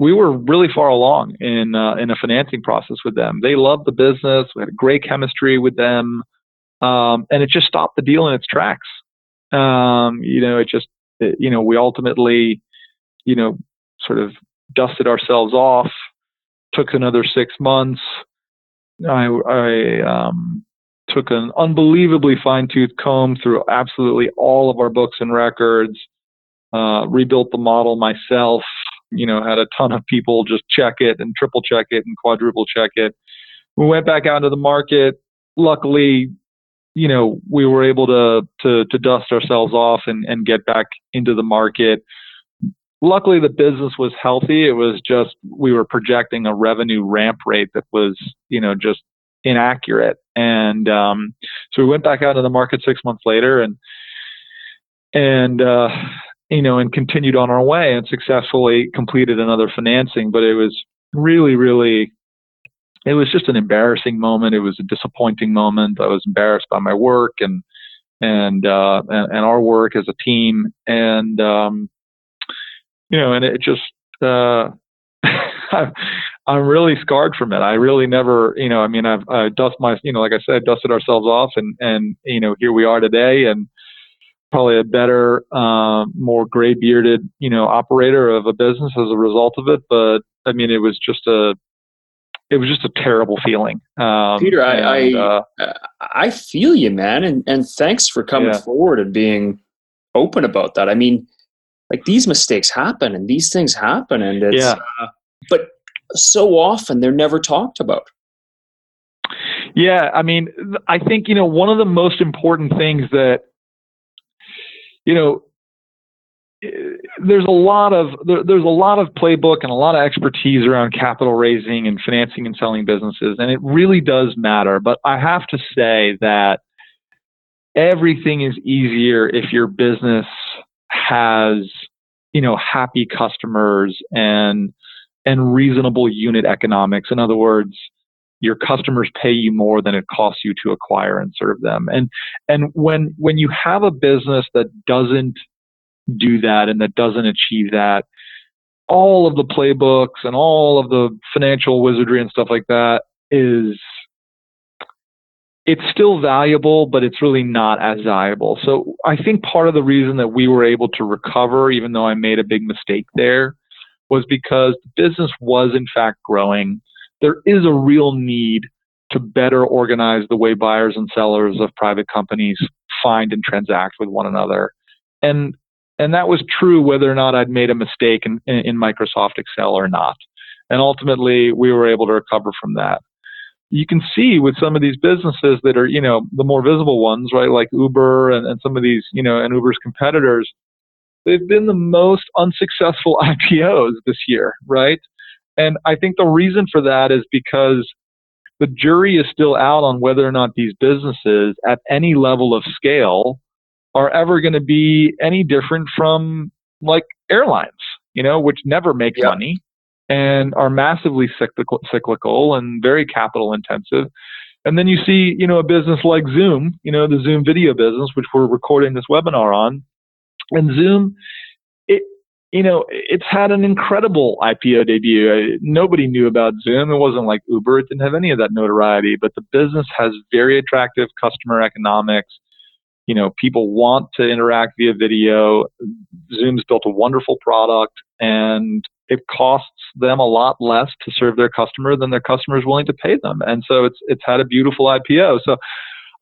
we were really far along in uh, in a financing process with them. They loved the business. We had a great chemistry with them, um, and it just stopped the deal in its tracks. Um, you know, it just it, you know we ultimately you know sort of dusted ourselves off. Took another six months. I, I um, took an unbelievably fine tooth comb through absolutely all of our books and records. Uh, rebuilt the model myself you know, had a ton of people just check it and triple check it and quadruple check it. We went back out into the market. Luckily, you know, we were able to to, to dust ourselves off and, and get back into the market. Luckily, the business was healthy. It was just we were projecting a revenue ramp rate that was, you know, just inaccurate. And um, so we went back out into the market six months later, and and uh, you know, and continued on our way and successfully completed another financing. But it was really, really, it was just an embarrassing moment. It was a disappointing moment. I was embarrassed by my work and and uh, and, and our work as a team, and um, you know, and it just. Uh, I'm really scarred from it. I really never, you know, I mean, I've I dust my, you know, like I said, dusted ourselves off, and and you know, here we are today, and probably a better, uh, more gray bearded, you know, operator of a business as a result of it. But I mean, it was just a, it was just a terrible feeling. Um, Peter, I, and, I, uh, I feel you, man, and and thanks for coming yeah. forward and being open about that. I mean, like these mistakes happen and these things happen, and it's, yeah. Uh, but so often they're never talked about. Yeah, I mean, I think you know one of the most important things that you know, eh, there's a lot of there, there's a lot of playbook and a lot of expertise around capital raising and financing and selling businesses, and it really does matter. But I have to say that everything is easier if your business has you know happy customers and and reasonable unit economics. In other words, your customers pay you more than it costs you to acquire and serve them. And and when when you have a business that doesn't do that and that doesn't achieve that, all of the playbooks and all of the financial wizardry and stuff like that is it's still valuable, but it's really not as valuable. So I think part of the reason that we were able to recover, even though I made a big mistake there, was because the business was in fact growing there is a real need to better organize the way buyers and sellers of private companies find and transact with one another. And and that was true whether or not I'd made a mistake in, in, in Microsoft Excel or not. And ultimately, we were able to recover from that. You can see with some of these businesses that are, you know, the more visible ones, right, like Uber and, and some of these, you know, and Uber's competitors, they've been the most unsuccessful IPOs this year, right? And I think the reason for that is because the jury is still out on whether or not these businesses at any level of scale are ever going to be any different from like airlines, you know, which never make yeah. money and are massively cyclical, cyclical and very capital intensive. And then you see, you know, a business like Zoom, you know, the Zoom video business, which we're recording this webinar on. And Zoom, you know, it's had an incredible IPO debut. Nobody knew about Zoom. It wasn't like Uber. It didn't have any of that notoriety, but the business has very attractive customer economics. You know, people want to interact via video. Zoom's built a wonderful product and it costs them a lot less to serve their customer than their customer is willing to pay them. And so it's, it's had a beautiful IPO. So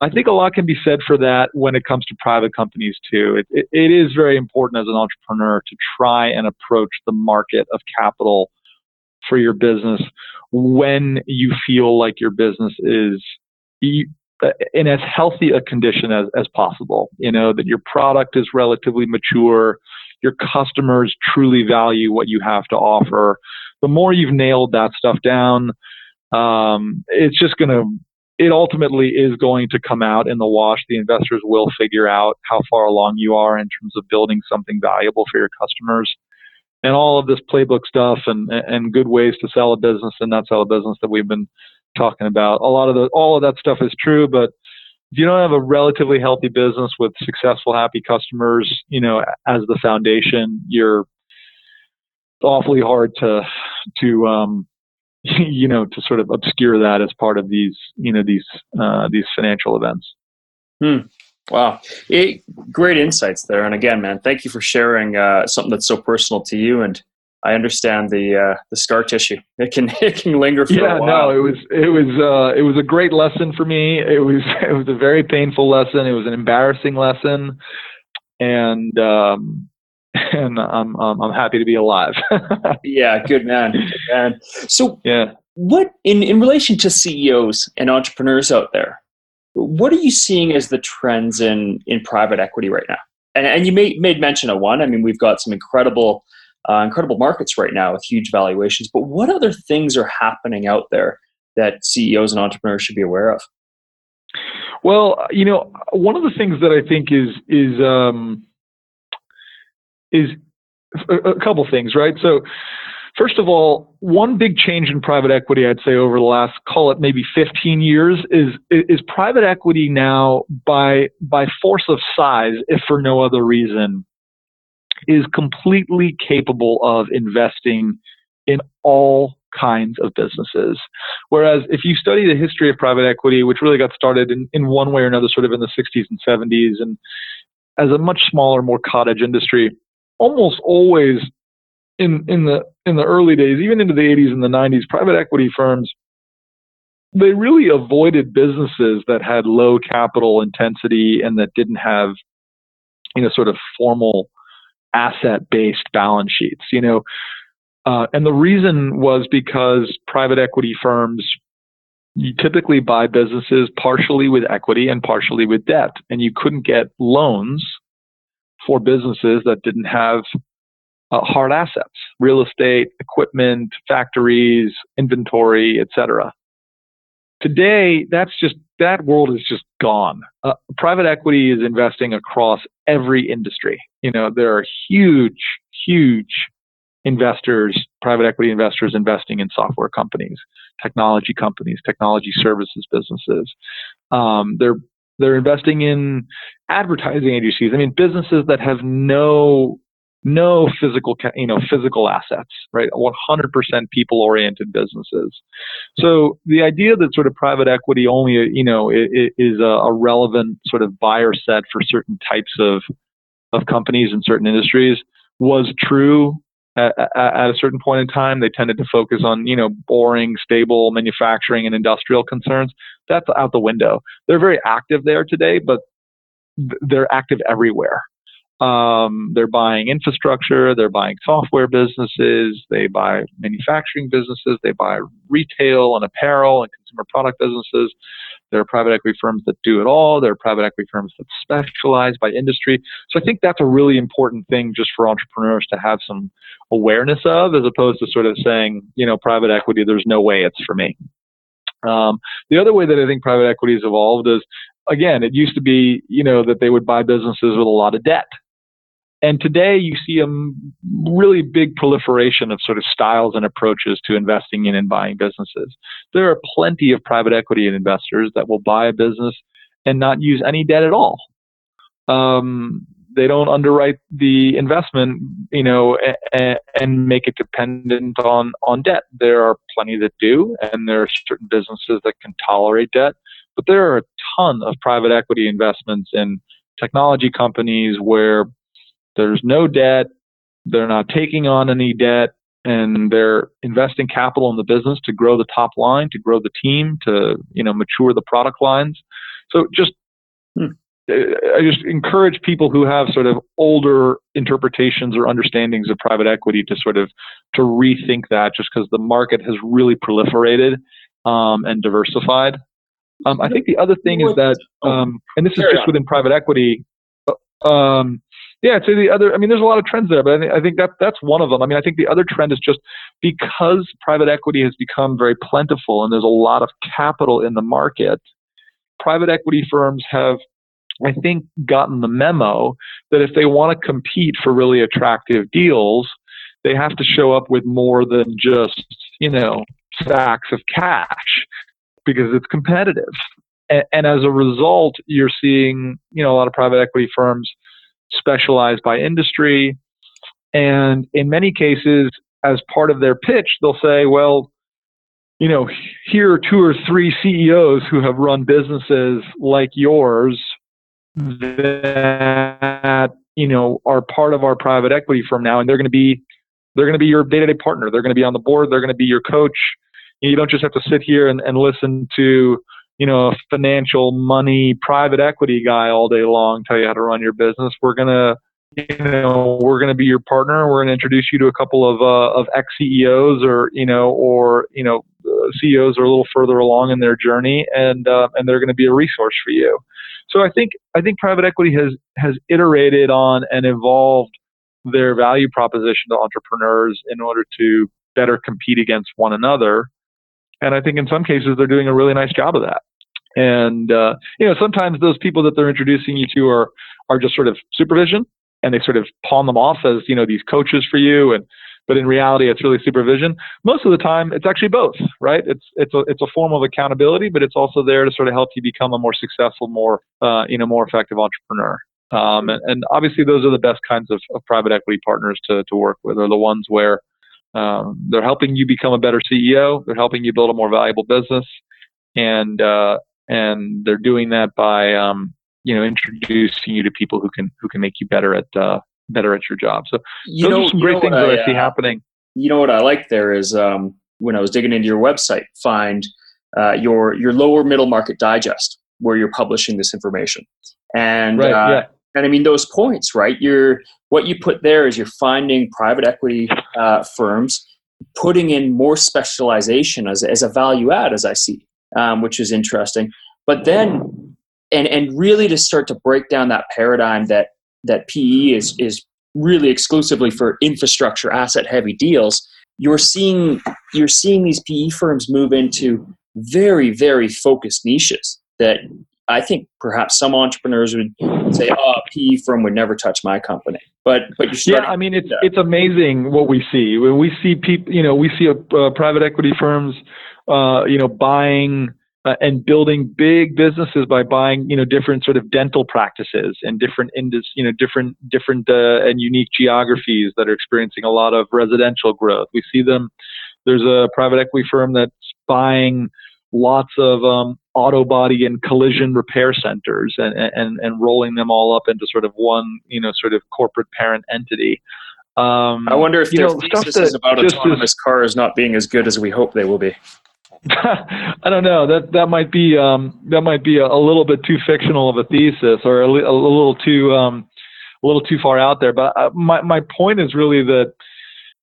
I think a lot can be said for that when it comes to private companies too. It, it, it is very important as an entrepreneur to try and approach the market of capital for your business when you feel like your business is in as healthy a condition as, as possible. You know, that your product is relatively mature, your customers truly value what you have to offer. The more you've nailed that stuff down, um, it's just going to it ultimately is going to come out in the wash. The investors will figure out how far along you are in terms of building something valuable for your customers. And all of this playbook stuff and, and good ways to sell a business and not sell a business that we've been talking about. A lot of the, all of that stuff is true, but if you don't have a relatively healthy business with successful, happy customers, you know, as the foundation, you're awfully hard to to um, you know to sort of obscure that as part of these you know these uh, these financial events. Hmm. Wow, it, great insights there. And again, man, thank you for sharing uh, something that's so personal to you. And I understand the uh, the scar tissue. It can it can linger for yeah, a while. no, it was it was uh, it was a great lesson for me. It was it was a very painful lesson. It was an embarrassing lesson, and um, and I'm I'm, I'm happy to be alive. yeah, good man, good man. So yeah, what in in relation to CEOs and entrepreneurs out there? What are you seeing as the trends in in private equity right now? And and you made made mention of one. I mean, we've got some incredible uh, incredible markets right now with huge valuations. But what other things are happening out there that CEOs and entrepreneurs should be aware of? Well, you know, one of the things that I think is is um, is a, a couple things, right? So, first of all, one big change in private equity, I'd say over the last call it maybe 15 years, is is private equity now by by force of size, if for no other reason, is completely capable of investing in all kinds of businesses. Whereas if you study the history of private equity, which really got started in, in one way or another sort of in the 60s and 70s and as a much smaller, more cottage industry, almost always in, in the in the early days, even into the 80s and the 90s, private equity firms they really avoided businesses that had low capital intensity and that didn't have you know sort of formal asset based balance sheets. You know, uh, and the reason was because private equity firms typically buy businesses partially with equity and partially with debt, and you couldn't get loans for businesses that didn't have uh, hard assets, real estate, equipment, factories, inventory, etc. Today, that's just that world is just gone. Uh, private equity is investing across every industry. You know, there are huge, huge investors, private equity investors investing in software companies, technology companies, technology services businesses. Um, they're they're investing in advertising agencies. I mean, businesses that have no no physical you know physical assets right 100% people oriented businesses so the idea that sort of private equity only you know is a, relevant sort of buyer set for certain types of of companies in certain industries was true at, at, a certain point in time. They tended to focus on, you know, boring, stable manufacturing and industrial concerns. That's out the window. They're very active there today, but they're active everywhere. Um, they're buying infrastructure, they're buying software businesses, they buy manufacturing businesses, they buy retail and apparel and consumer product businesses. There are private equity firms that do it all. There are private equity firms that specialize by industry. So I think that's a really important thing just for entrepreneurs to have some awareness of, as opposed to sort of saying, you know, private equity, there's no way it's for me. Um, the other way that I think private equity has evolved is, again, it used to be, you know, that they would buy businesses with a lot of debt and today you see a really big proliferation of sort of styles and approaches to investing in and buying businesses. There are plenty of private equity investors that will buy a business and not use any debt at all. Um, they don't underwrite the investment, you know, and, and make it dependent on on debt. There are plenty that do, and there are certain businesses that can tolerate debt. But there are a ton of private equity investments in technology companies where there's no debt. They're not taking on any debt and they're investing capital in the business to grow the top line, to grow the team, to, you know, mature the product lines. So just, hmm. I just encourage people who have sort of older interpretations or understandings of private equity to sort of to rethink that just because the market has really proliferated um, and diversified. Um, I think the other thing is that, oh, um, and this is just within private equity, uh, um, yeah, I'd say the other, I mean, there's a lot of trends there, but I think, I think that that's one of them. I mean, I think the other trend is just because private equity has become very plentiful and there's a lot of capital in the market, private equity firms have, I think, gotten the memo that if they want to compete for really attractive deals, they have to show up with more than just, you know, stacks of cash because it's competitive. And, and as a result, you're seeing, you know, a lot of private equity firms specialized by industry. And in many cases, as part of their pitch, they'll say, well, you know, here are two or three CEOs who have run businesses like yours that, you know, are part of our private equity firm now, and they're going to be they're going to be your day-to-day partner. They're going to be on the board. They're going to be your coach. You don't just have to sit here and, and listen to you know, a financial money private equity guy all day long tell you how to run your business. We're gonna, you know, we're gonna be your partner. We're gonna introduce you to a couple of uh, of ex CEOs or you know, or you know, uh, CEOs are a little further along in their journey, and uh, and they're gonna be a resource for you. So I think I think private equity has has iterated on and evolved their value proposition to entrepreneurs in order to better compete against one another. And I think in some cases they're doing a really nice job of that. And uh, you know, sometimes those people that they're introducing you to are are just sort of supervision, and they sort of pawn them off as you know these coaches for you. And but in reality, it's really supervision. Most of the time, it's actually both, right? It's it's a it's a form of accountability, but it's also there to sort of help you become a more successful, more uh, you know, more effective entrepreneur. Um, and, and, obviously, those are the best kinds of, of private equity partners to to work with. Are the ones where um, they're helping you become a better CEO. They're helping you build a more valuable business, and uh, and they're doing that by um, you know introducing you to people who can who can make you better at uh, better at your job. So you those know, are some great things I, that I see uh, happening. You know what I like there is um, when I was digging into your website, find uh, your your lower middle market digest where you're publishing this information, and right, uh, yeah. And I mean those points, right? You're what you put there is you're finding private equity uh, firms putting in more specialization as, as a value add, as I see um, which is interesting. But then, and and really to start to break down that paradigm that that PE is is really exclusively for infrastructure asset heavy deals. You're seeing you're seeing these PE firms move into very very focused niches that I think perhaps some entrepreneurs would say, "Oh, a PE firm would never touch my company." But but you're yeah, I mean it's it's amazing what we see when we see people. You know, we see a, uh, private equity firms uh, you know, buying uh, and building big businesses by buying, you know, different sort of dental practices and different indus, you know, different different uh, and unique geographies that are experiencing a lot of residential growth. We see them. There's a private equity firm that's buying lots of um, auto body and collision repair centers and, and and rolling them all up into sort of one, you know, sort of corporate parent entity. Um, I wonder if their know, thesis is about autonomous is, cars not being as good as we hope they will be. I don't know. That that might be um, that might be a, a, little bit too fictional of a thesis, or a, a little too um, a little too far out there. But uh, my my point is really that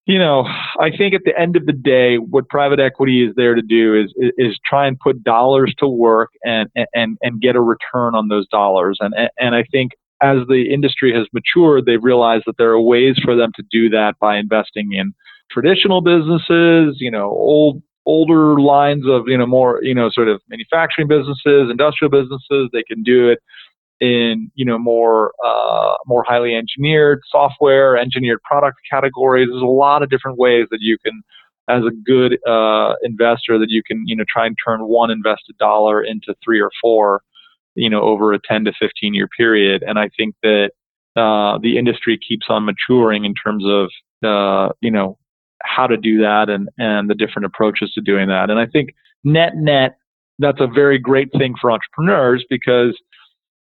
you know I think at the end of the day, what private equity is there to do is is, try and put dollars to work and and and get a return on those dollars. And and I think as the industry has matured, they've realized that there are ways for them to do that by investing in traditional businesses, you know, old older lines of you know more you know sort of manufacturing businesses, industrial businesses. They can do it in you know more uh, more highly engineered software, engineered product categories. There's a lot of different ways that you can, as a good uh, investor, that you can you know try and turn one invested dollar into three or four, you know, over a 10 to 15 year period. And I think that uh, the industry keeps on maturing in terms of uh, you know how to do that and, and the different approaches to doing that. And I think net net, that's a very great thing for entrepreneurs because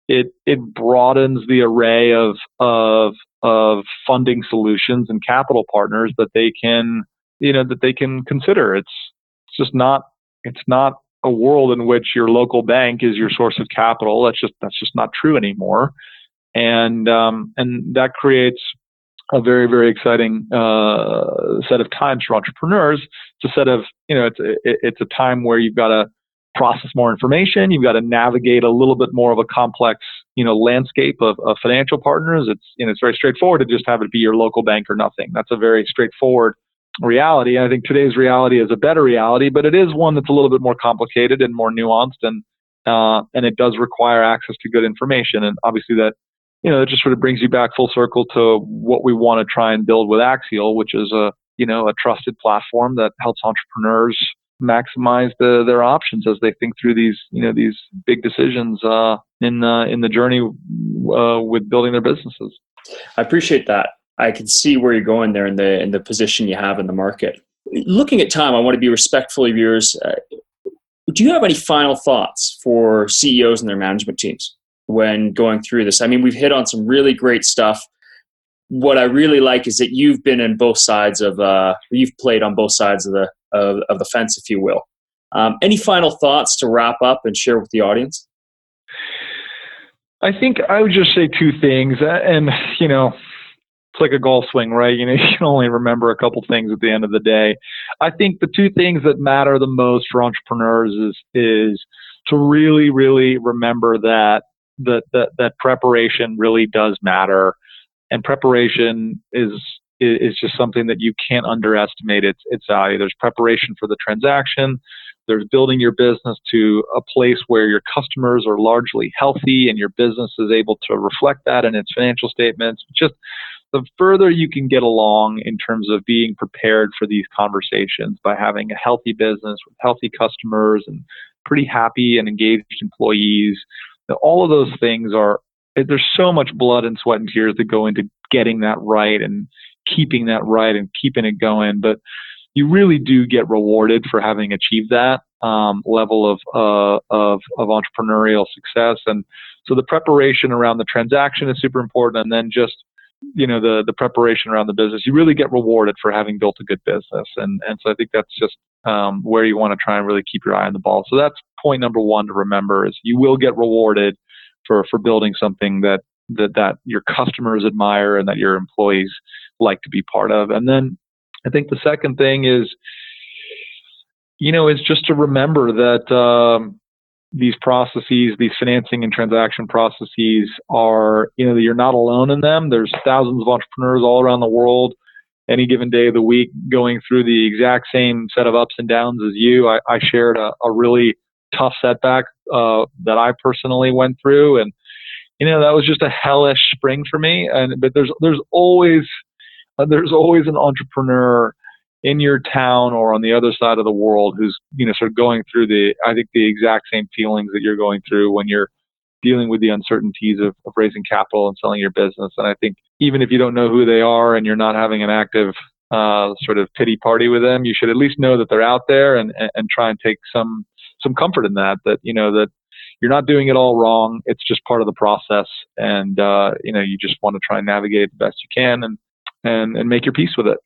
it it broadens the array of of of funding solutions and capital partners that they can you know that they can consider. It's it's just not it's not a world in which your local bank is your source of capital. That's just that's just not true anymore, and um, and that creates a very very exciting uh, set of times for entrepreneurs. It's a set of you know it's a, it's a time where you've got to process more information. You've got to navigate a little bit more of a complex you know landscape of, of financial partners. It's you know it's very straightforward to just have it be your local bank or nothing. That's a very straightforward reality. I think today's reality is a better reality, but it is one that's a little bit more complicated and more nuanced and uh, and it does require access to good information. And obviously that you know, it just sort of brings you back full circle to what we want to try and build with Axial, which is a, you know, a trusted platform that helps entrepreneurs maximize the, their options as they think through these, you know, these big decisions uh, in uh, in the journey uh, with building their businesses. I appreciate that. I can see where you're going there in the in the position you have in the market. Looking at time, I want to be respectful of yours. Uh, do you have any final thoughts for CEOs and their management teams when going through this? I mean, we've hit on some really great stuff. What I really like is that you've been in both sides of, uh, you've played on both sides of the of, of the fence, if you will. Um, any final thoughts to wrap up and share with the audience? I think I would just say two things, and you know, it's like a golf swing, right? You know, you can only remember a couple things at the end of the day. I think the two things that matter the most for entrepreneurs is is to really, really remember that that that, that preparation really does matter, and preparation is just something that you can't underestimate its its value. There's preparation for the transaction. There's building your business to a place where your customers are largely healthy and your business is able to reflect that in its financial statements. Just the further you can get along in terms of being prepared for these conversations by having a healthy business with healthy customers and pretty happy and engaged employees, all of those things are, there's so much blood and sweat and tears that go into getting that right and keeping that right and keeping it going. But you really do get rewarded for having achieved that um, level of, uh, of, of entrepreneurial success. And so the preparation around the transaction is super important. And then just you know the the preparation around the business you really get rewarded for having built a good business and and so i think that's just um, where you want to try and really keep your eye on the ball so that's point number one to remember is you will get rewarded for for building something that that that your customers admire and that your employees like to be part of and then i think the second thing is you know is just to remember that um, these processes, these financing and transaction processes are, you know, you're not alone in them. There's thousands of entrepreneurs all around the world any given day of the week going through the exact same set of ups and downs as you. I, I shared a, a, really tough setback uh, that I personally went through, and you know that was just a hellish spring for me. And but there's there's always uh, there's always an entrepreneur in your town or on the other side of the world who's you know sort of going through the I think the exact same feelings that you're going through when you're dealing with the uncertainties of, of raising capital and selling your business. And I think even if you don't know who they are and you're not having an active uh, sort of pity party with them, you should at least know that they're out there and, and, and try and take some some comfort in that. That you know that you're not doing it all wrong. It's just part of the process, and uh, you know you just want to try and navigate the best you can and and and make your peace with it.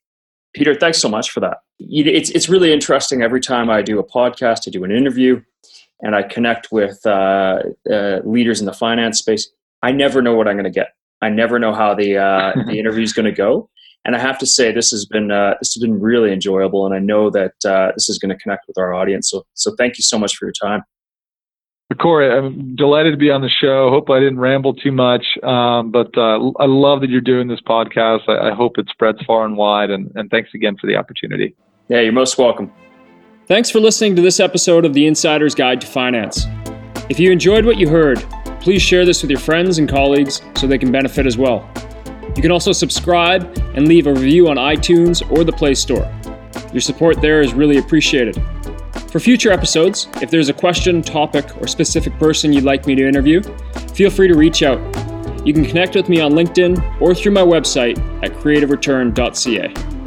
Peter, thanks so much for that. It's, it's really interesting every time I do a podcast, I do an interview, and I connect with uh, uh, leaders in the finance space. I never know what I'm going to get. I never know how the uh, the interview is going to go. And I have to say, this has been uh, this has been really enjoyable, and I know that uh, this is going to connect with our audience. So, so thank you so much for your time. Cory, I'm delighted to be on the show. Hope I didn't ramble too much, um, but uh, I love that you're doing this podcast. I, I, hope it spreads far and wide, and, and thanks again for the opportunity. Yeah, you're most welcome. Thanks for listening to this episode of The Insider's Guide to Finance. If you enjoyed what you heard, please share this with your friends and colleagues so they can benefit as well. You can also subscribe and leave a review on iTunes or the Play Store. Your support there is really appreciated. For future episodes, if there's a question, topic, or specific person you'd like me to interview, feel free to reach out. You can connect with me on LinkedIn or through my website at creativereturn.ca.